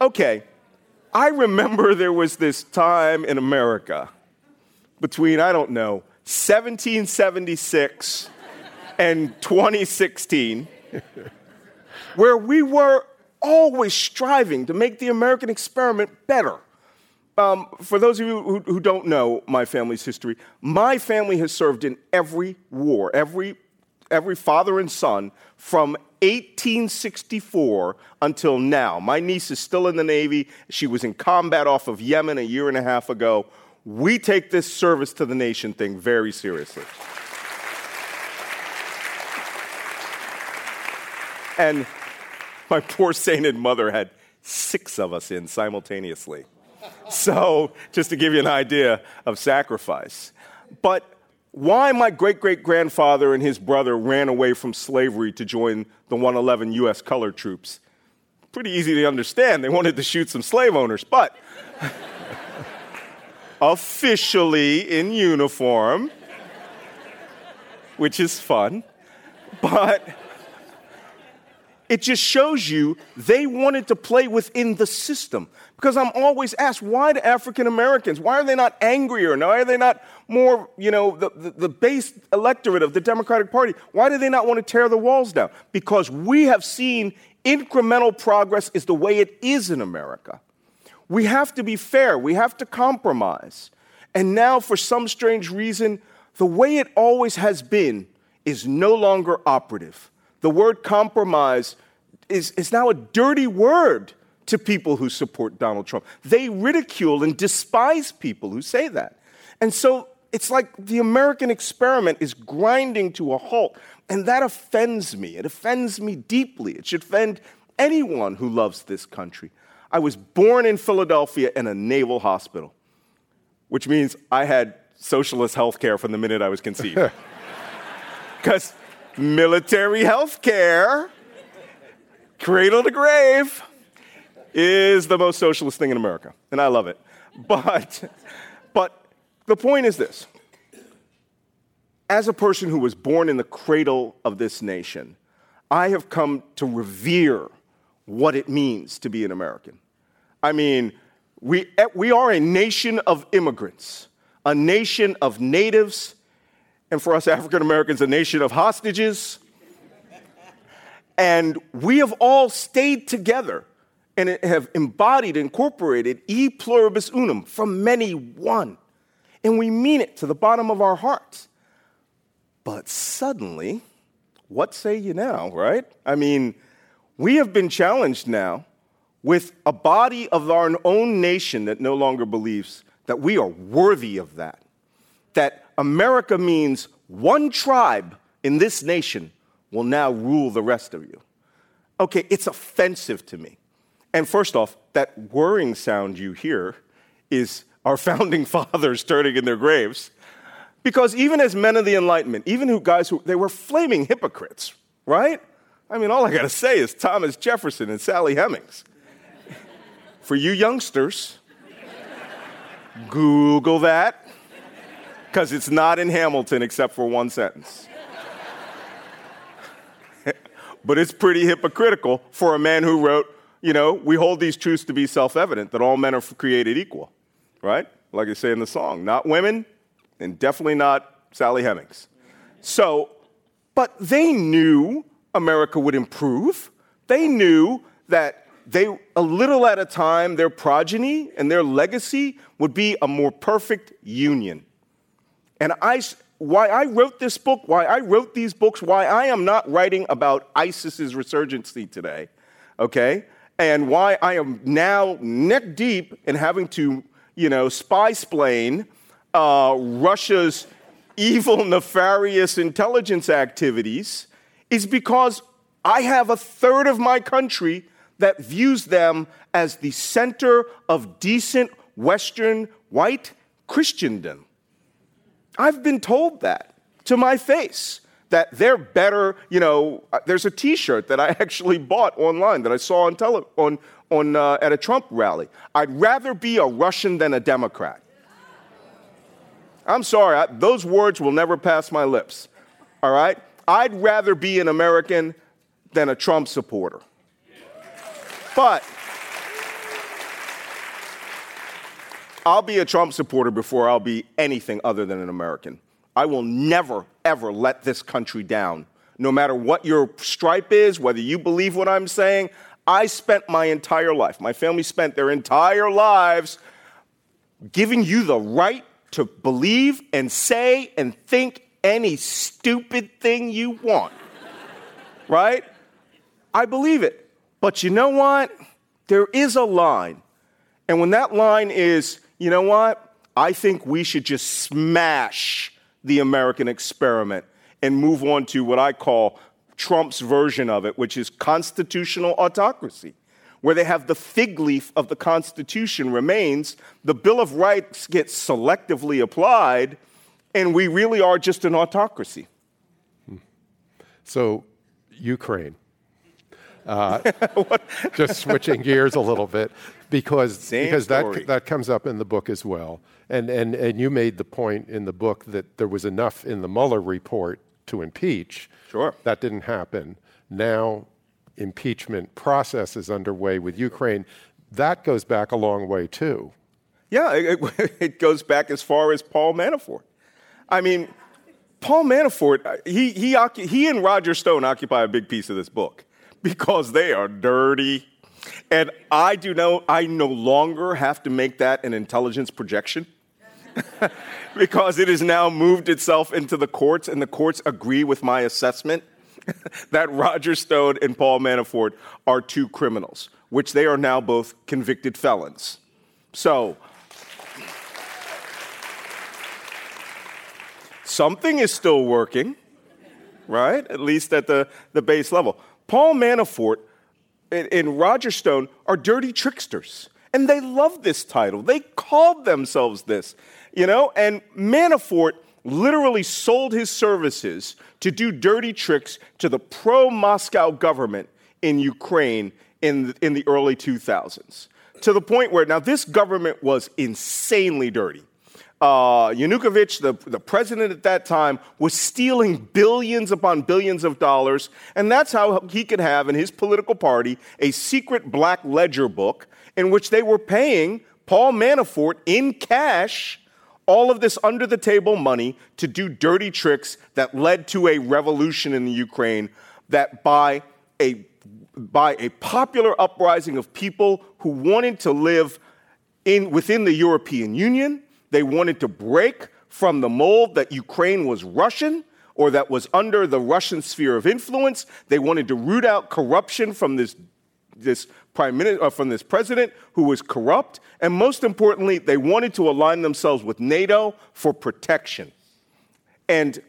Okay I remember there was this time in America between, I don't know, 1776 and 2016 where we were always striving to make the American experiment better. Um, for those of you who, who, don't know my family's history, my family has served in every war, every, every father and son from 1864 until now. My niece is still in the Navy. She was in combat off of Yemen a year and a half ago. We take this service to the nation thing very seriously. And my poor sainted mother had six of us in simultaneously. So, just to give you an idea of sacrifice. But why my great great grandfather and his brother ran away from slavery to join the 111 U.S. colored troops. Pretty easy to understand. They wanted to shoot some slave owners, but [laughs] officially in uniform, which is fun, but it just shows you they wanted to play within the system. Because I'm always asked, why do African Americans, why are they not angrier? Why are they not more, you know, the, the, the, base electorate of the Democratic Party? Why do they not want to tear the walls down? Because we have seen incremental progress is the way it is in America. We have to be fair, we have to compromise. And now, for some strange reason, the way it always has been is no longer operative. The word compromise is, is now a dirty word to people who support Donald Trump. They ridicule and despise people who say that. And so it's like the American experiment is grinding to a halt. And that offends me. It offends me deeply. It should offend anyone who loves this country. I was born in Philadelphia in a naval hospital, which means I had socialist health care from the minute I was conceived. [laughs] Because military health care cradle to grave is the most socialist thing in America, and I love it. But, but the point is this as a person who was born in the cradle of this nation, I have come to revere what it means to be an American. I mean, we, eh, we are a nation of immigrants, a nation of natives, and for us African Americans, a nation of hostages. And we have all stayed together and have embodied, incorporated e pluribus unum, from many one. And we mean it to the bottom of our hearts. But suddenly, what say you now, right? I mean, we have been challenged now with a body of our own nation that no longer believes that we are worthy of that. That America means one tribe in this nation will now rule the rest of you. Okay, it's offensive to me. And first off, that whirring sound you hear is our [laughs] founding fathers turning in their graves. Because even as men of the Enlightenment, even who guys who they were flaming hypocrites, right? I mean, all I gotta say is Thomas Jefferson and Sally Hemings. For you youngsters, Google that, because it's not in Hamilton except for one sentence [laughs] but it's pretty hypocritical for a man who wrote, you know, we hold these truths to be self evident that all men are created equal, right? Like I say in the song, not women, and definitely not Sally Hemings. So, but they knew America would improve. They knew that they, a little at a time, their progeny and their legacy would be a more perfect union. And I, why I wrote this book, why I wrote these books, why I am not writing about ISIS's resurgency today, okay? And why I am now neck deep in having to, you know, spy splain uh, Russia's evil, [laughs] nefarious intelligence activities is because I have a third of my country that views them as the center of decent Western white Christendom. I've been told that to my face that they're better. You know, uh, there's a T-shirt that I [laughs] actually bought online that I saw on tele on on uh, at a Trump rally. I'd rather be a Russian than a Democrat. I'm sorry, I, those words will never pass my lips. All right, I'd rather be an American than a Trump supporter. But I'll be a Trump supporter before I'll be anything other than an American. I will never, ever let this country down. No matter what your stripe is, whether you believe what I'm saying, I spent my entire life, my family spent their entire lives giving you the right to believe and say and think any stupid thing you want. [laughs] right? I believe it. But you know what? There is a line. And when that line is, you know what? I think we should just smash the American experiment and move on to what I call Trump's version of it, which is constitutional autocracy, where they have the fig leaf of the Constitution remains, the Bill of Rights gets selectively applied, and we really are just an autocracy. So, Ukraine. [laughs] Uh, just switching gears a little bit because Same because story. that that comes up in the book as well. And and and you made the point in the book that there was enough in the Mueller report to impeach. Sure. That didn't happen. Now impeachment process is underway with Ukraine. That goes back a long way too. Yeah, it, it [laughs] goes back as far as Paul Manafort. I mean, Paul Manafort, uh, he, he, he and Roger Stone occupy a big piece of this book because they are dirty. And I do know I no longer have to make that an intelligence projection [laughs] because it has now moved itself into the courts, and the courts agree with my assessment [laughs] that Roger Stone and Paul Manafort are two criminals, which they are now both convicted felons. So, something is still working, right? At least at the, the base level. Paul Manafort and, and Roger Stone are dirty tricksters. And they loved this title. They called themselves this, you know? And Manafort literally sold his services to do dirty tricks to the pro Moscow government in Ukraine in, in the early 2000s. To the point where now this government was insanely dirty. Uh, Yanukovych, the, the president at that time, was stealing billions upon billions of dollars, and that's how he could have in his political party a secret black ledger book in which they were paying Paul Manafort in cash all of this under the table money to do dirty tricks that led to a revolution in the Ukraine that by a by a popular uprising of people who wanted to live in within the European Union, they wanted to break from the mold that Ukraine was Russian or that was under the Russian sphere of influence. They wanted to root out corruption from this this prime minister, uh, from this president who was corrupt, and most importantly, they wanted to align themselves with NATO for protection. And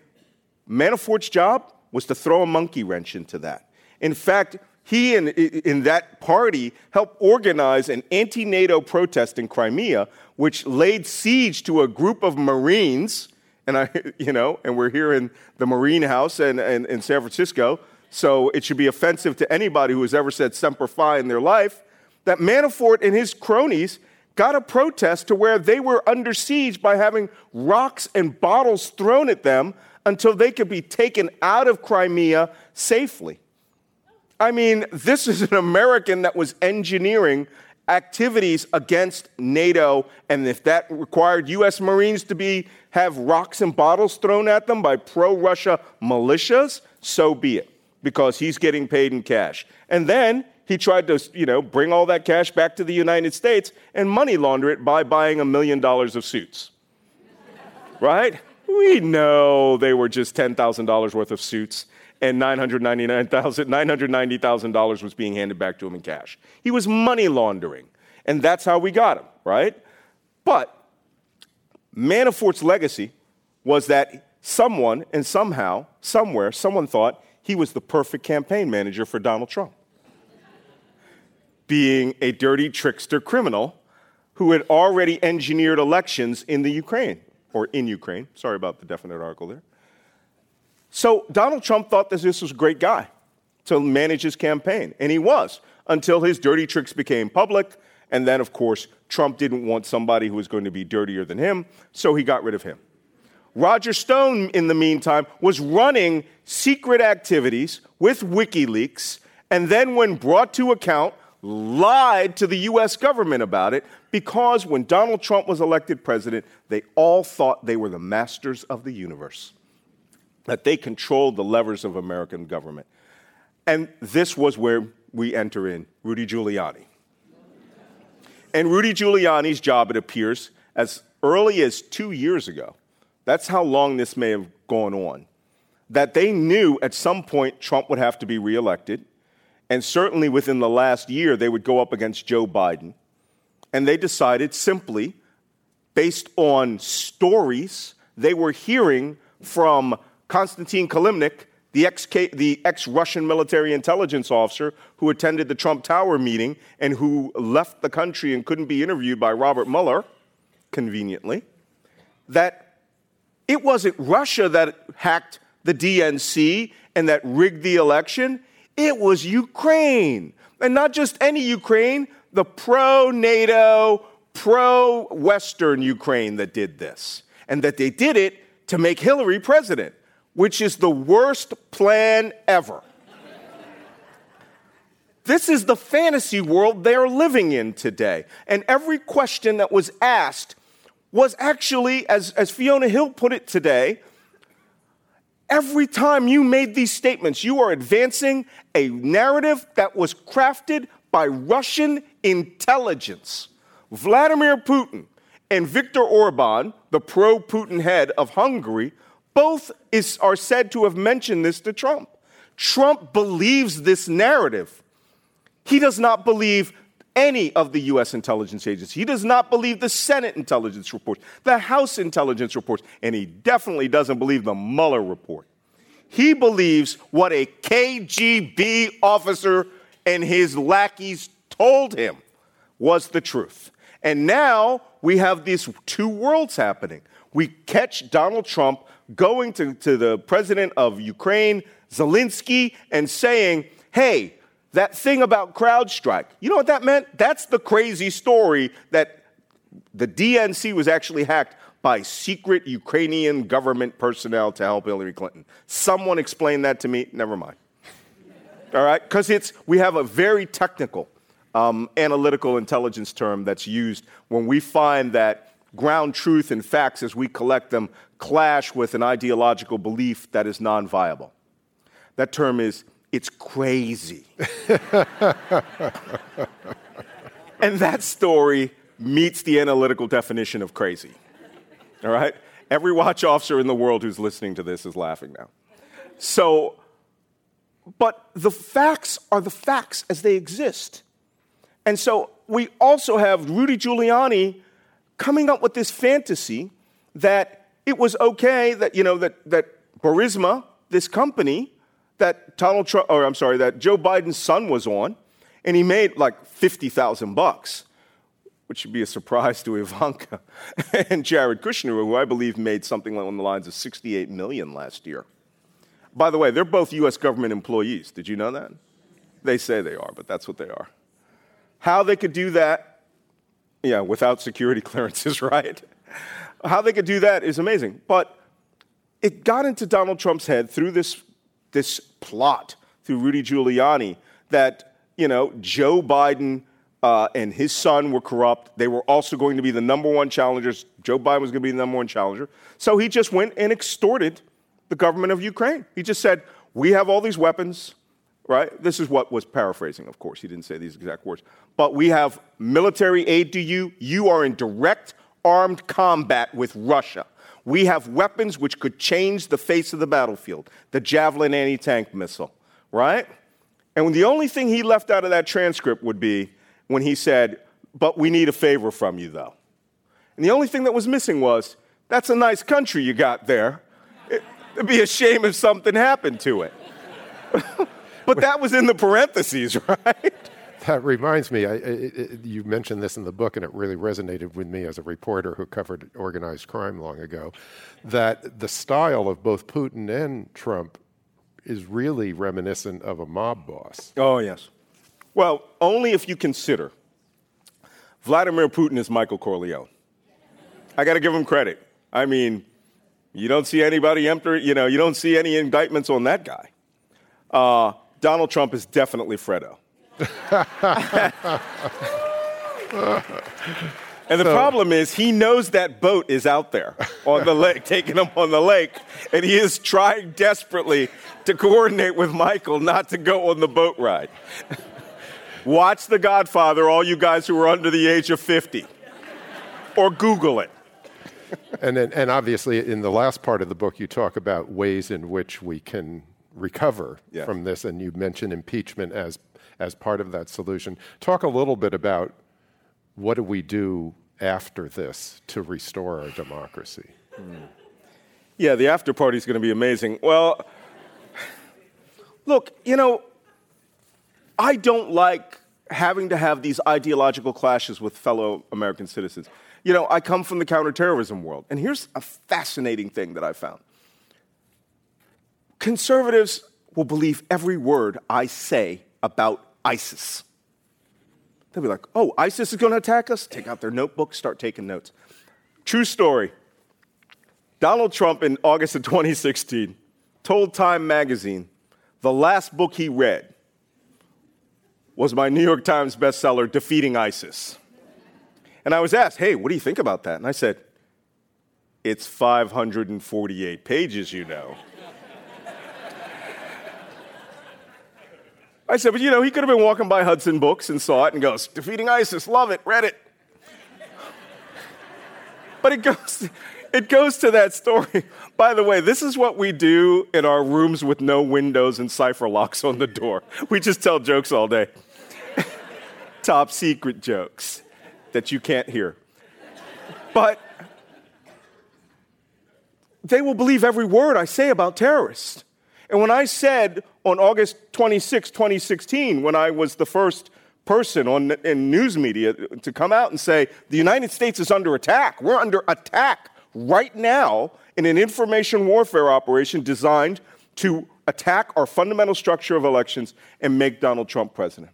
Manafort's job was to throw a monkey wrench into that. In fact, he and in that party helped organize an anti-NATO protest in Crimea, which laid siege to a group of Marines. And I, [laughs] you know, and we're here in the Marine House and in San Francisco so it should be offensive to anybody who has ever said Semper Fi in their life, that Manafort and his cronies got a protest to where they were under siege by having rocks and bottles thrown at them until they could be taken out of Crimea safely. I mean, this is an American that was engineering activities against NATO, and if that required U.S. Marines to be have rocks and bottles thrown at them by pro-Russia militias, so be it because he's getting paid in cash. And then he tried to, you know, bring all that cash back to the United States and money launder it by buying a million dollars of suits. right? We know they were just $10,000 worth of suits and $990,000 was being handed back to him in cash. He was money laundering, and that's how we got him, right? But Manafort's legacy was that someone and somehow, somewhere, someone thought he was the perfect campaign manager for Donald Trump. Being a dirty trickster criminal who had already engineered elections in the Ukraine, or in Ukraine. Sorry about the definite article there. So Donald Trump thought that this was a great guy to manage his campaign, and he was until his dirty tricks became public. And then, of course, Trump didn't want somebody who was going to be dirtier than him, so he got rid of him. Roger Stone, in the meantime, was running secret activities with WikiLeaks, and then, when brought to account, lied to the US government about it because when Donald Trump was elected president, they all thought they were the masters of the universe, that they controlled the levers of American government. And this was where we enter in Rudy Giuliani. And Rudy Giuliani's job, it appears, as early as two years ago, that's how long this may have gone on. That they knew at some point Trump would have to be reelected, and certainly within the last year they would go up against Joe Biden. And they decided simply, based on stories they were hearing from Konstantin Kilimnik, the ex Russian military intelligence officer who attended the Trump Tower meeting and who left the country and couldn't be interviewed by Robert Mueller, conveniently, that it wasn't Russia that hacked the DNC and that rigged the election. It was Ukraine. And not just any Ukraine, the pro NATO, pro Western Ukraine that did this. And that they did it to make Hillary president, which is the worst plan ever. this is the fantasy world they're living in today. And every question that was asked was actually, as, as Fiona Hill put it today, every time you made these statements, you are advancing a narrative that was crafted by Russian intelligence. Vladimir Putin and Viktor Orban, the pro Putin head of Hungary, both is, are said to have mentioned this to Trump. Trump believes this narrative. He does not believe any of the U.S. intelligence agencies. He does not believe the Senate intelligence reports, the House intelligence reports, and he definitely doesn't believe the Mueller report. He believes what a KGB officer and his lackeys told him was the truth. And now we have these two worlds happening. We catch Donald Trump going to, to the president of Ukraine, Zelensky, and saying, hey, that thing about CrowdStrike. You know what that meant? That's the crazy story that the DNC was actually hacked by secret Ukrainian government personnel to help Hillary Clinton. Someone explain that to me. Never mind. All right? Because it's we have a very technical um, analytical intelligence term that's used when we find that ground truth and facts as we collect them clash with an ideological belief that is non viable. That term is it's crazy. [laughs] and that story meets the analytical definition of crazy. All right? Every watch officer in the world who's listening to this is laughing now. So, but the facts are the facts as they exist. And so we also have Rudy Giuliani coming up with this fantasy that it was okay that, you know, that, that Burisma, this company that Donald Trump, or I'm sorry, that Joe Biden's son was on, and he made like 50,000 bucks, which should be a surprise to [laughs] Ivanka and Jared Kushner, who I believe made something along the lines of 68 million last year. By the way, they're both US government employees. Did you know that? They say they are, but that's what they are. How they could do that, yeah, without security [laughs] clearances, right? How they could do that is amazing. But it got into Donald Trump's head through this, this plot, through Rudy Giuliani, that, you know, Joe Biden uh, and his son were corrupt. They were also going to be the number one challengers. Joe Biden was going to be the number one challenger. So he just went and extorted the government of Ukraine. He just said, We have all these weapons right? This is what was paraphrasing, of course. He didn't say these exact words. But we have military aid to you. You are in direct armed combat with Russia. We have weapons which could change the face of the battlefield the Javelin anti tank missile, right? And the only thing he left out of that transcript would be when he said, But we need a favor from you, though. And the only thing that was missing was, That's a nice country you got there. It'd be a shame if something happened to it. [laughs] But that was in the parentheses, [laughs] right? That reminds me, I, it, you mentioned this in the book, and it really resonated with me as a reporter who covered organized crime long ago. That the style of both Putin and Trump is really reminiscent of a mob boss. Oh, yes. Well, only if you consider Vladimir Putin is Michael Corleone. I got to give him credit. I mean, you don't see anybody enter, you know, you don't see any indictments on that guy. Uh, Donald Trump is definitely Fredo. And the so, problem is, he knows that boat is out there on the lake, taking him on the lake, and he is trying desperately to coordinate with Michael not to go on the boat ride. Watch The Godfather, all you guys who are under the age of 50, or Google it. and, then, and obviously, in the last part of the book, you talk about ways in which we can recover from this, and you mention impeachment as as part of that solution. Talk a little bit about what do we do after this to restore our democracy. Mm. Yeah, the after party is going to be amazing. Well, look, you know, I don't like having to have these ideological clashes with fellow American citizens. You know, I come from the counterterrorism world, and here's a fascinating thing that I found. Conservatives will believe every word I say about ISIS. They'll be like, oh, ISIS is going to attack us? Take out their notebooks, start taking notes. True story. Donald Trump in August of 2016 told Time magazine the last book he read was my New York Times bestseller, Defeating ISIS. And I was asked, hey, what do you think about that? And I said, it's 548 pages, you know. I said, but you know, he could have been walking by Hudson Books and saw it and goes, Defeating ISIS, love it, read it. [laughs] but it goes, it goes to that story. By the way, this is what we do in our rooms with no windows and cipher locks on the door. We just tell jokes all day. [laughs] Top secret jokes that you can't hear. But they will believe every word I say about terrorists. And when I said on August 26, 2016, when I was the first person on, in news media to come out and say, the United States is under attack, we're under attack right now in an information warfare operation designed to attack our fundamental structure of elections and make Donald Trump president.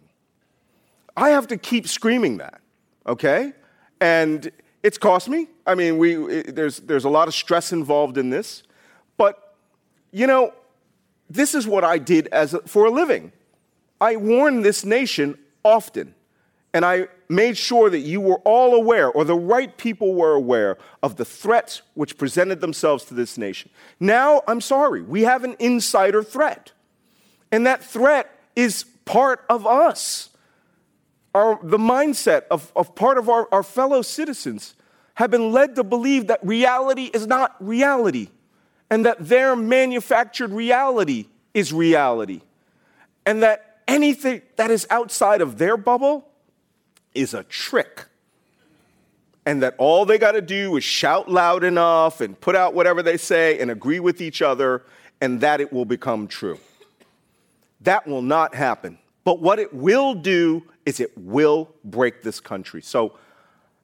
I have to keep screaming that, okay? And it's cost me. I mean, we, it, there's, there's a lot of stress involved in this. But, you know, this is what I did as a, for a living. I warned this nation often, and I made sure that you were all aware, or the right people were aware, of the threats which presented themselves to this nation. Now, I'm sorry, we have an insider threat. And that threat is part of us. Our, the mindset of, of part of our, our fellow citizens have been led to believe that reality is not reality and that their manufactured reality is reality, and that anything that is outside of their bubble is a trick. And that all they got to do is shout loud enough and put out whatever they say and agree with each other, and that it will become true. That will not happen. But what it will do is it will break this country. So,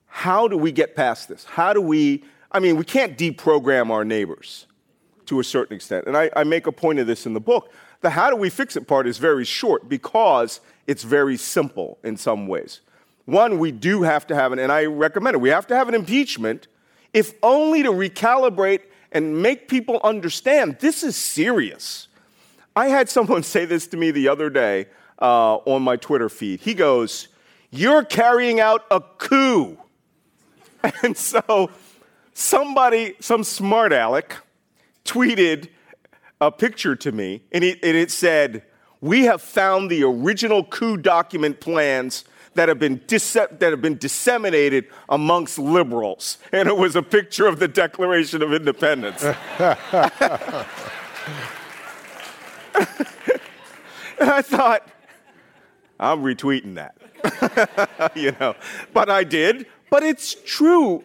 how do we get past this? How do we, I mean, we can't deprogram our neighbors to a certain extent. And I, I, make a point of this in the book. The how do we fix it part is very short because it's very simple in some ways. One, we do have to have an, and I recommend it, we have to have an impeachment, if only to recalibrate and make people understand this is serious. I had someone [laughs] say this to me the other day uh, on my Twitter feed. He goes, You're carrying out a coup. [laughs] And so somebody, some smart aleck, tweeted a picture to me, and it, and it said, We have found the original coup document plans that have been that have been disseminated amongst liberals, [laughs] and it was a picture of the Declaration of Independence. [laughs] and I thought, I'm retweeting that, [laughs] you know, but I did. But it's true.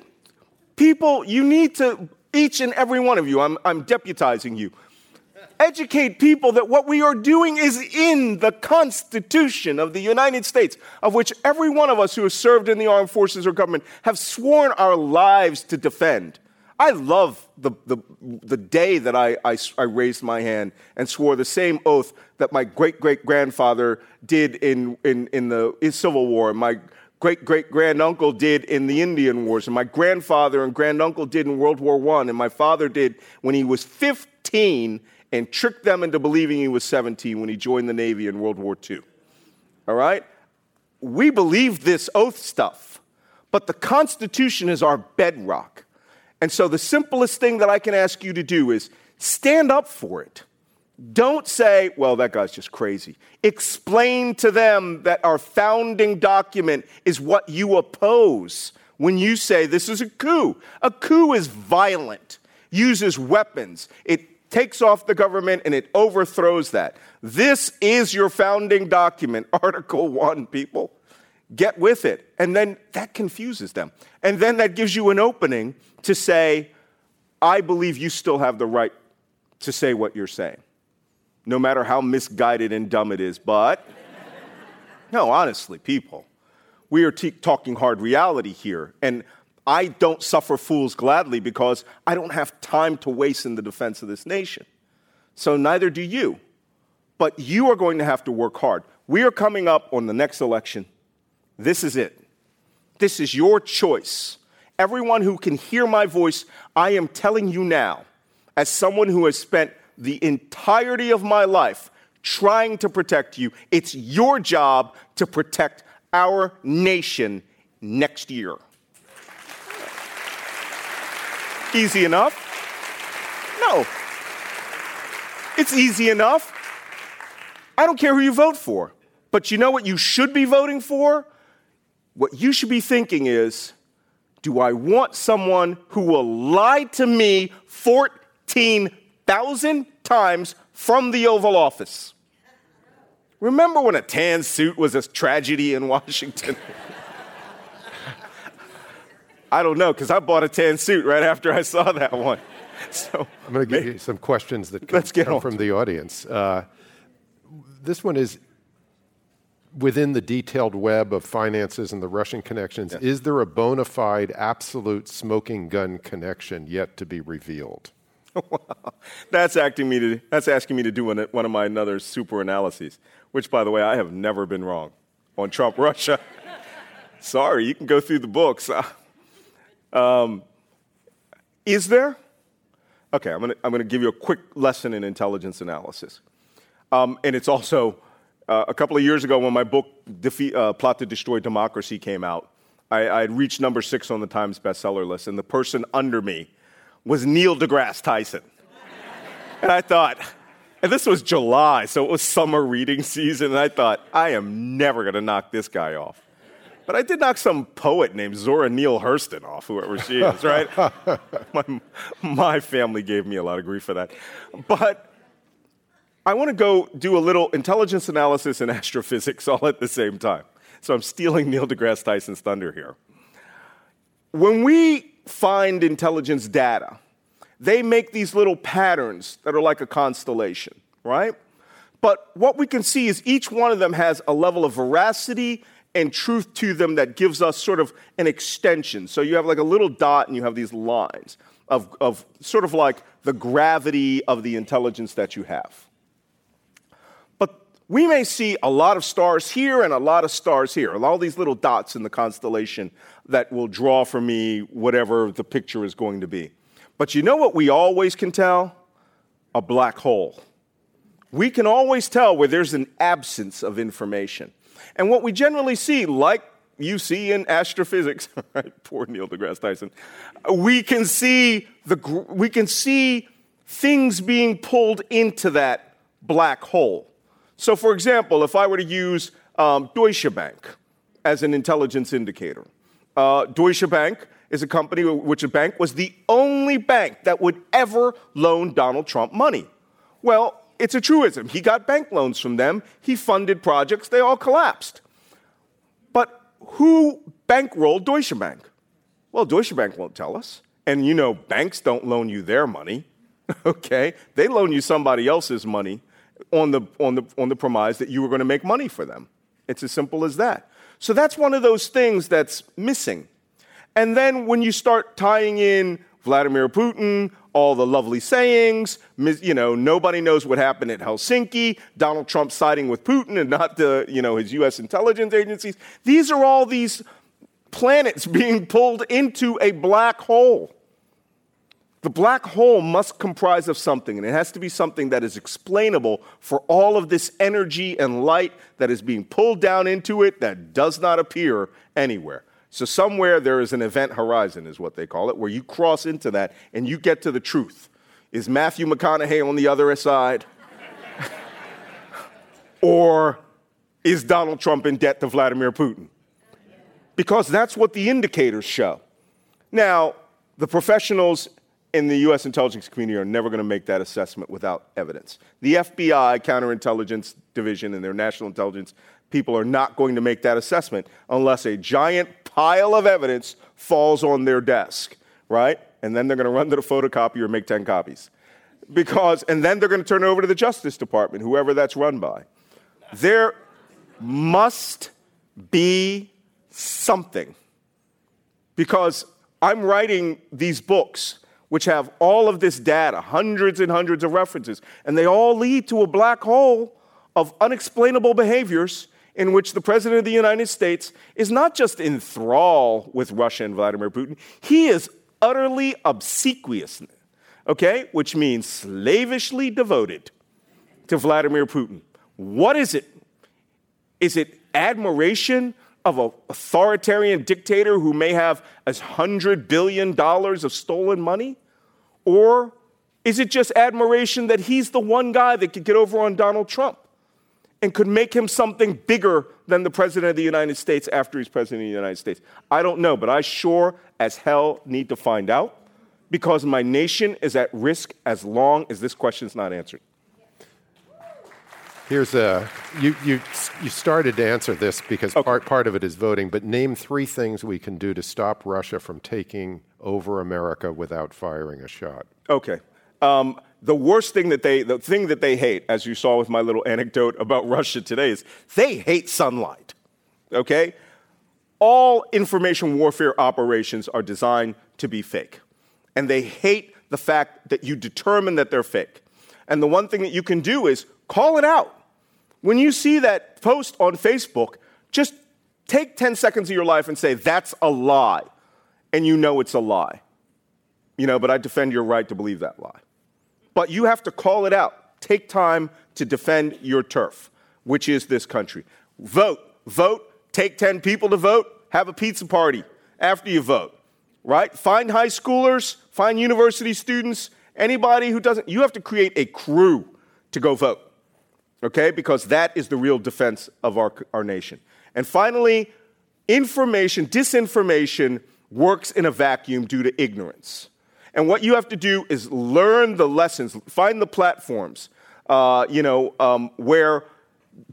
People, you need to each and every one of you, I'm, I'm deputizing you. Educate people that what we are doing is in the Constitution of the United States, of which every one of us who has served in the armed forces or government have sworn our lives to defend. I love the, the, the day that I, I, I, raised my hand and swore the same oath that my great great grandfather did in, in, in the in Civil War, my great great granduncle did in the Indian Wars, and my grandfather and granduncle did in World War I, and my father did when he was 15 and tricked them into believing he was 17 when he joined the Navy in World War II. All right? We believe this oath stuff, but the Constitution is our bedrock. And so the simplest thing that I can ask you to do is stand up for it. Don't say, well, that guy's just crazy. Explain to them that our founding document is what you oppose when you say this is a coup. A coup is violent, uses weapons, it takes off the government and it overthrows that. This is your founding document, [laughs] Article 1, people. Get with it. And then that confuses them. And then that gives you an opening to say, I believe you still have the right to say what you're saying no matter how misguided and dumb it is. But, no, honestly, people, we are t- talking hard reality here. And I don't suffer fools gladly because I don't have time to waste in the defense of this nation. So neither do you. But you are going to have to work hard. We are coming up on the next election. This is it. This is your choice. Everyone who can hear my voice, I am telling you now, as someone who has spent the entirety of my life trying to protect you. It's your job to protect our nation next year. Easy enough? No. It's easy enough. I don't care who you vote for. But you know what you should be voting for? What you should be thinking is do I want someone who will lie to me 14 thousand times from the Oval Office. Remember when a tan suit was a tragedy in Washington? I don't know, because I bought a tan suit right after I saw that one. So I'm going to give you some questions that come, come from the audience. Uh, this one is within the detailed web of finances and the Russian connections. Is there a bona fide, absolute smoking gun connection yet to be revealed? [laughs] that's acting me to that's asking me to do one, one of my another super analyses, which by the way I have never been wrong on Trump [laughs] Russia. Sorry, you can go through the books. [laughs] Um, is there? Okay, I'm to I'm gonna give you a quick lesson in intelligence analysis. Um, and it's also uh, a couple of years ago when my book, uh, Plot to Destroy Democracy, came out. I, I had reached number six on the Times bestseller list, and the person under me was Neil deGrasse Tyson. and I thought, and this was July, so it was summer reading season, and I thought, I am never going to knock this guy off. But I did knock some poet named Zora Neale Hurston off, whoever she is, right? [laughs] my, my family gave me a lot of grief for that. But I want to go do a little intelligence analysis and astrophysics all at the same time. So I'm stealing Neil deGrasse Tyson's thunder here. When we find intelligence data, they make these little patterns that are like a constellation, right? But what we can see is each one of them has a level of veracity and truth to them that gives us sort of an extension. So you have like a little dot and you have these lines of, of sort of like the gravity of the intelligence that you have. We may see a lot of stars here and a lot of stars here, all these little dots in the constellation that will draw for me whatever the picture is going to be. But you know what we always can tell? A black hole. We can always tell where there's an absence of information. And what we generally see, like you see in astrophysics? [laughs] Poor Neil deGrasse Tyson. We can see the we can see things being pulled into that black hole. So, for example, if I were to use um, Deutsche Bank as an intelligence indicator, uh, Deutsche Bank is a company which a bank was the only bank that would ever loan Donald Trump money. Well, it's a truism. He got bank loans from them, he funded projects, they all collapsed. But who bankrolled Deutsche Bank? Well, Deutsche Bank won't tell us. And you know, banks don't loan you their money, [laughs] okay? They loan you somebody else's money on the, on the, on the premise that you were going to make money for them. It's as simple as that. So that's one of those things that's missing. And then when you start tying in Vladimir Putin, all the lovely sayings. You know, nobody knows what happened at Helsinki. Donald Trump siding with Putin and not the, you know, his U.S. intelligence agencies. These are all these planets [laughs] being pulled into a black hole. The black hole must comprise of something, and it has to be something that is explainable for all of this energy and light that is being pulled down into it that does not appear anywhere. So, somewhere there is an event horizon, is what they call it, where you cross into that and you get to the truth. Is Matthew McConaughey on the other side? [laughs] or is Donald Trump in debt to Vladimir Putin? Because that's what the indicators show. Now, the professionals in the US intelligence community are never going to make that assessment without evidence. The FBI, counterintelligence division, and their national intelligence people are not going to make that assessment unless a giant pile of evidence falls on their desk, right? And then they're going to run to the photocopier and make 10 copies. Because, and then they're going to turn it over to the Justice Department, whoever that's run by. There must be something. Because I'm writing these books which have all of this data, hundreds and hundreds of references, and they all lead to a black hole of unexplainable behaviors in which the President of the United States is not just in thrall with Russia and Vladimir Putin, he is utterly obsequious, okay, which means slavishly devoted to Vladimir Putin. What is it? Is it admiration of an authoritarian dictator who may have a hundred billion dollars of stolen money? Or is it just admiration that he's the one guy that could get over on Donald Trump? and could make him something bigger than the President of the United States after he's President of the United States? I don't know, but I sure as hell need to find out because my nation is at risk as long as this question is not answered. Here's a you you you started to answer this because okay. part part of it is voting, but name three things we can do to stop Russia from taking over America without firing a shot. Okay. Um, the worst thing that they, the thing that they hate, as you saw with my little anecdote about [laughs] Russia today, is they hate sunlight. Okay? All information warfare operations are designed to be fake. And they hate the fact that you determine that they're fake. And the one thing that you can do is call it out. When you see that post on Facebook, just take 10 seconds of your life and say, that's a lie. And you know it's a lie. You know, but I defend your right to believe that lie. But you have to call it out. Take time to defend your turf, which is this country. Vote, vote, take 10 people to vote, have a pizza party after you vote, right? Find high schoolers, find university students, anybody who doesn't, you have to create a crew to go vote, okay? Because that is the real defense of our, our nation. And finally, information, disinformation works in a vacuum due to ignorance. And what you have to do is learn the lessons, find the platforms, uh, you know, um, where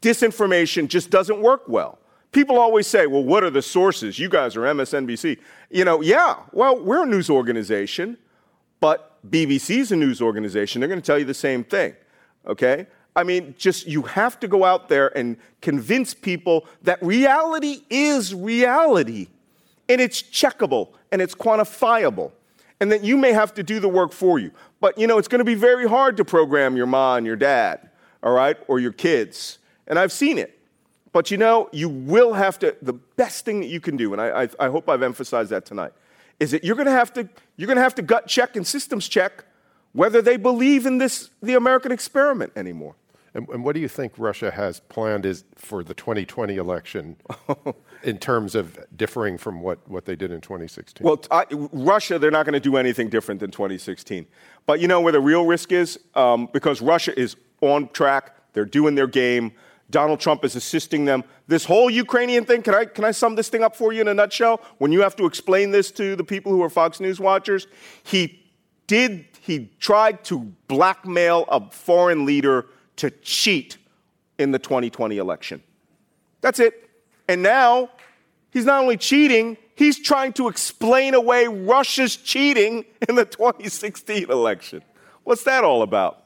disinformation just doesn't work well. People always say, well, what are the sources? You guys are MSNBC. You know, yeah, well, we're a news organization, but BBC's a news organization. They're going to tell you the same thing, okay? I mean, just you have to go out there and convince people that reality is reality and it's checkable and it's quantifiable and that you may have to do the work for you. But you know, it's going to be very hard to program your mom and your dad, all right, or your kids. And I've seen it. But you know, you will have to, the best thing that you can do, and I, I, I hope I've emphasized that tonight, is that you're going to have to, you're going to have to gut check and systems check whether they believe in this, the American experiment anymore. And, and, what do you think Russia has planned is for the 2020 election [laughs] in terms of differing from what, what they did in 2016? Well, I, Russia, they're not going to do anything different than 2016. But you know where the real risk is? Um, because Russia is on track, they're doing their game. Donald Trump is assisting them. This whole Ukrainian thing, can I, can I sum this thing up for you in a nutshell? When you have to explain this to the people who are Fox News watchers, he did, he tried to blackmail a foreign leader to cheat in the 2020 election. That's it. And now he's not only cheating, he's trying to explain away Russia's cheating in the 2016 election. What's that all about?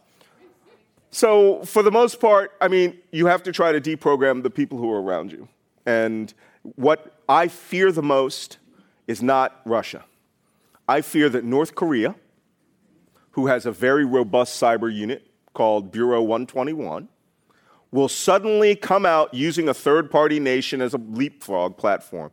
So, for the most part, I mean, you have to try to deprogram the people who are around you. And what I fear the most is not Russia. I fear that North Korea, who has a very robust cyber unit, called Bureau 121 will suddenly come out using a third party nation as a leapfrog platform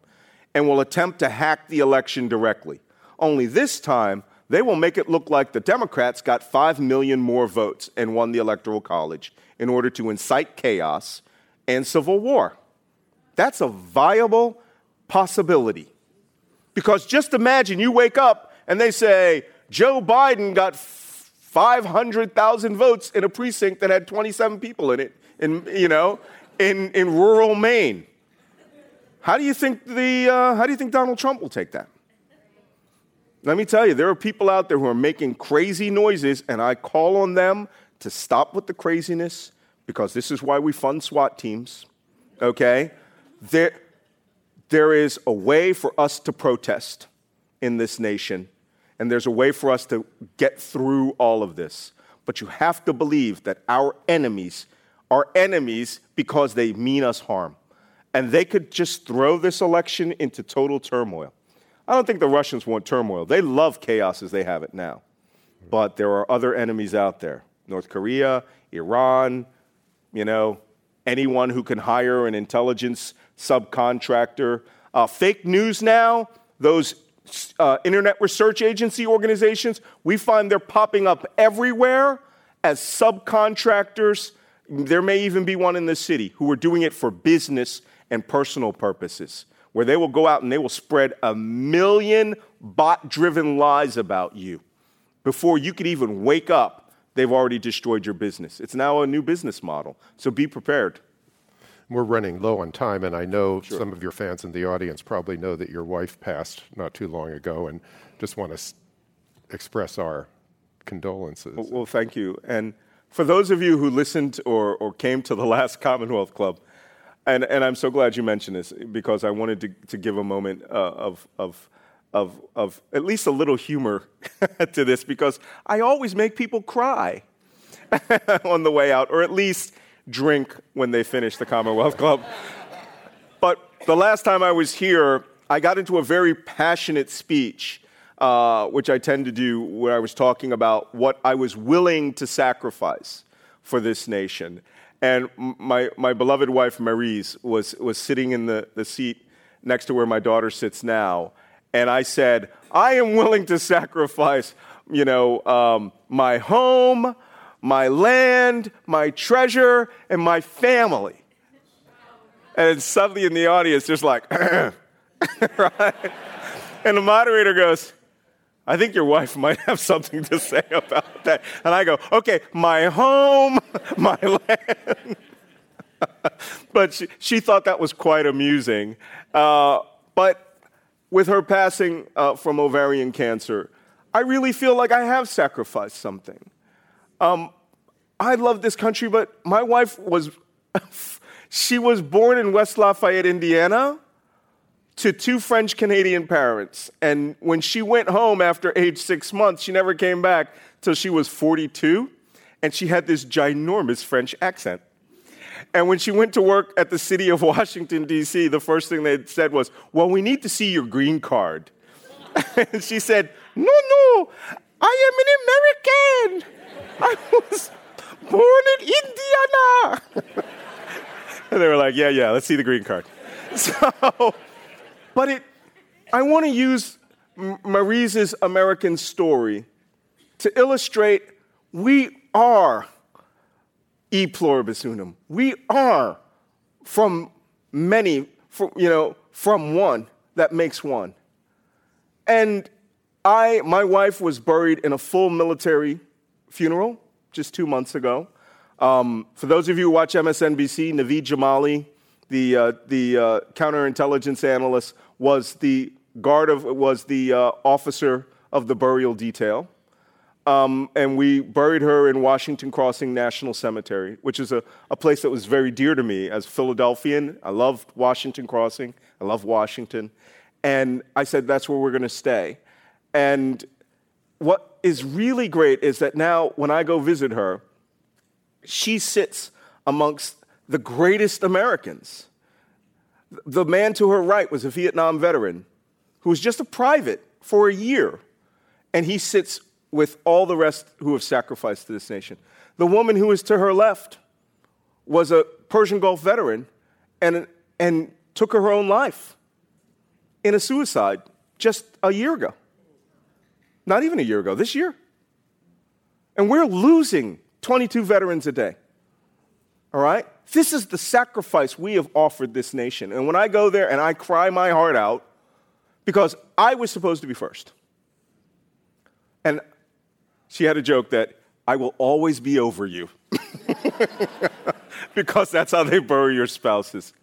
and will attempt to hack the election directly. Only this time, they will make it look like the Democrats got 5 million more votes and won the Electoral College in order to incite chaos and civil war. That's a viable possibility. Because just imagine you wake up and they say, Joe Biden got 500,000 votes in a precinct that had 27 people in it, in, you know, in, in rural Maine. How do you think the, uh, how do you think Donald Trump will take that? Let me tell you, there are people out there who are making crazy noises, and I call on them to stop with the craziness because this is why we fund SWAT teams, okay? There, there is a way for us to protest in this nation and there's a way for us to get through all of this. But you have to believe that our enemies are enemies because they mean us harm. And they could just throw this election into total turmoil. I don't think the Russians want turmoil. They love chaos as they have it now. But there are other enemies out there North Korea, Iran, you know, anyone who can hire an intelligence subcontractor. Uh, fake news now, those uh, internet research agency organizations, we find they're popping up everywhere as subcontractors. There may even be one in the city who are doing it for business and personal purposes, where they will go out and they will spread a million bot driven lies about you. Before you could even wake up, they've already destroyed your business. It's now a new business model. So be prepared. We're running low on time, and I know sure. some of your fans in the audience probably know that your wife passed not too long ago, and just want to s- express our condolences. Well, well, thank you. And for those of you who listened or, or came to the [laughs] last Commonwealth Club, and, and I'm so glad you mentioned this because I wanted to, to give a moment uh, of, of, of, of at least a little humor [laughs] to this because I always make people cry [laughs] on the way out, or at least drink when they finish the Commonwealth Club. But the last time I was here, I got into a very passionate speech uh, which I tend to do, where I was talking about what I was willing to sacrifice for this nation. And my, my beloved wife, Maryse, was, was sitting in the, the seat next to where my daughter sits now. And I said, I am willing to sacrifice, you know, um, my home, my land, my treasure, and my family. And suddenly in the audience, just like, [laughs] right? And the moderator goes, I think your wife might have something to say about that. And I go, okay, my home, [laughs] my land. [laughs] but she, she, thought that was quite amusing. Uh, but with her passing uh, from ovarian cancer, I really feel like I have sacrificed something. Um, I love this country, but my wife was, [laughs] she was born in West Lafayette, Indiana to two French Canadian parents. And when she went home after age six months, she never came back till she was 42. And she had this ginormous French accent. And when she went to work at the city of [laughs] Washington, D.C., the first thing they said was, Well, we need to see your green card. [laughs] and she said, No, no, I am an American. I was born in Indiana. [laughs] and they were like, Yeah, yeah, let's see the green card. [laughs] So, but it, I want to use Maryse's American story to illustrate we are e pluribus unum. We are from many, from, you know, from one that makes one. And I, my wife was buried in a full military funeral just two months ago. Um, for those of you who watch MSNBC, Naveed Jamali, the, uh, the uh, counterintelligence analyst, was the guard of, was the uh, officer of the burial detail. Um, and we buried her in Washington Crossing National Cemetery, which is a, a place that was very dear to me as a Philadelphian. I loved Washington Crossing. I love Washington. And I said, that's where we're going to stay. And what is really great is that now when I go visit her, she sits amongst the greatest Americans. The man to her right was a Vietnam veteran who was just a private for a year, and he sits with all the rest who have sacrificed to this nation. The woman who was to her left was a Persian Gulf veteran and, and took her own life in a suicide just a year ago. Not even a year ago, this year. And we're losing 22 veterans a day. All right? This is the sacrifice we have offered this nation. And when I go there and I cry my heart out, because I was supposed to be first. And she had a joke that I will always be over you. [laughs] because that's how they bury your spouses.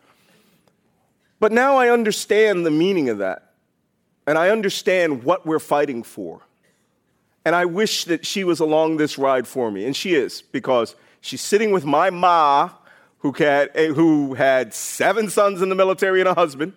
But now I understand the meaning of that. And I understand what we're fighting for. And I wish that she was along this ride for me. And she is, because she's sitting with my ma who had, who had seven sons in the military and a husband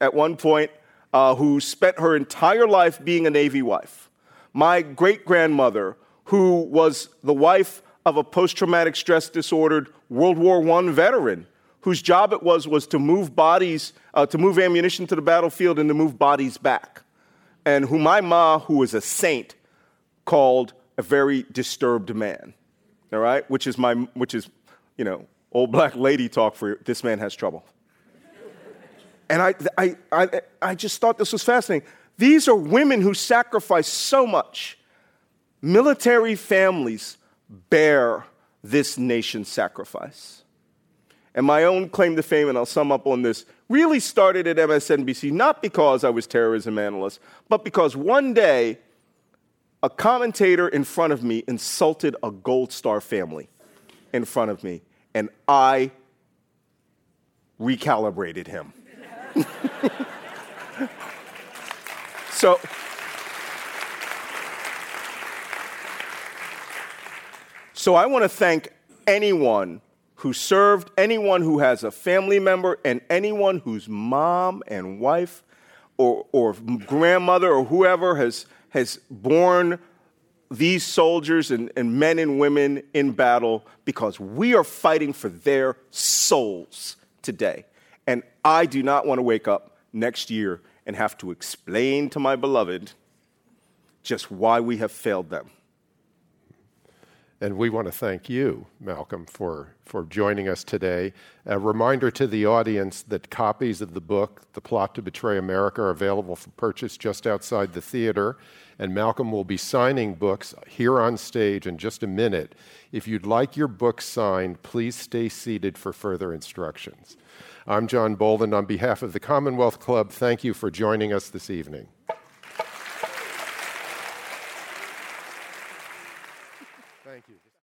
at one point, uh, who spent her entire life being a Navy wife. My great grandmother, who was the wife of a post traumatic stress disordered World War I veteran, whose job it was was to move bodies, uh, to move ammunition to the battlefield and to move bodies back. And who my ma, who was a saint, called a very disturbed man. All right, which is my, which is, you know, old black lady talk for this man has trouble. And I, I, I, I just thought this was fascinating. These are women who sacrifice so much. Military families bear this nation's sacrifice. And my own claim to fame, and I'll sum up on this, really started at MSNBC, not because I was terrorism analyst, but because one day a commentator in front of me insulted a Gold Star family in front of me and I recalibrated him. [laughs] so, so I want to thank anyone who served, anyone who has a family member, and anyone whose mom and wife or, or grandmother or whoever has, has borne these soldiers and, and men and women in battle because we are fighting for their souls today. And I do not want to wake up next year and have to explain to my beloved just why we have failed them. And we want to thank you, Malcolm, for, for joining us today. A reminder to the audience that copies of the book, The Plot to Betray America, are available for purchase just outside the theater. And Malcolm will be signing books here on stage in just a minute. If you'd like your book signed, please stay seated for further instructions. I'm John Bolden. On behalf of the Commonwealth Club, thank you for joining us this evening.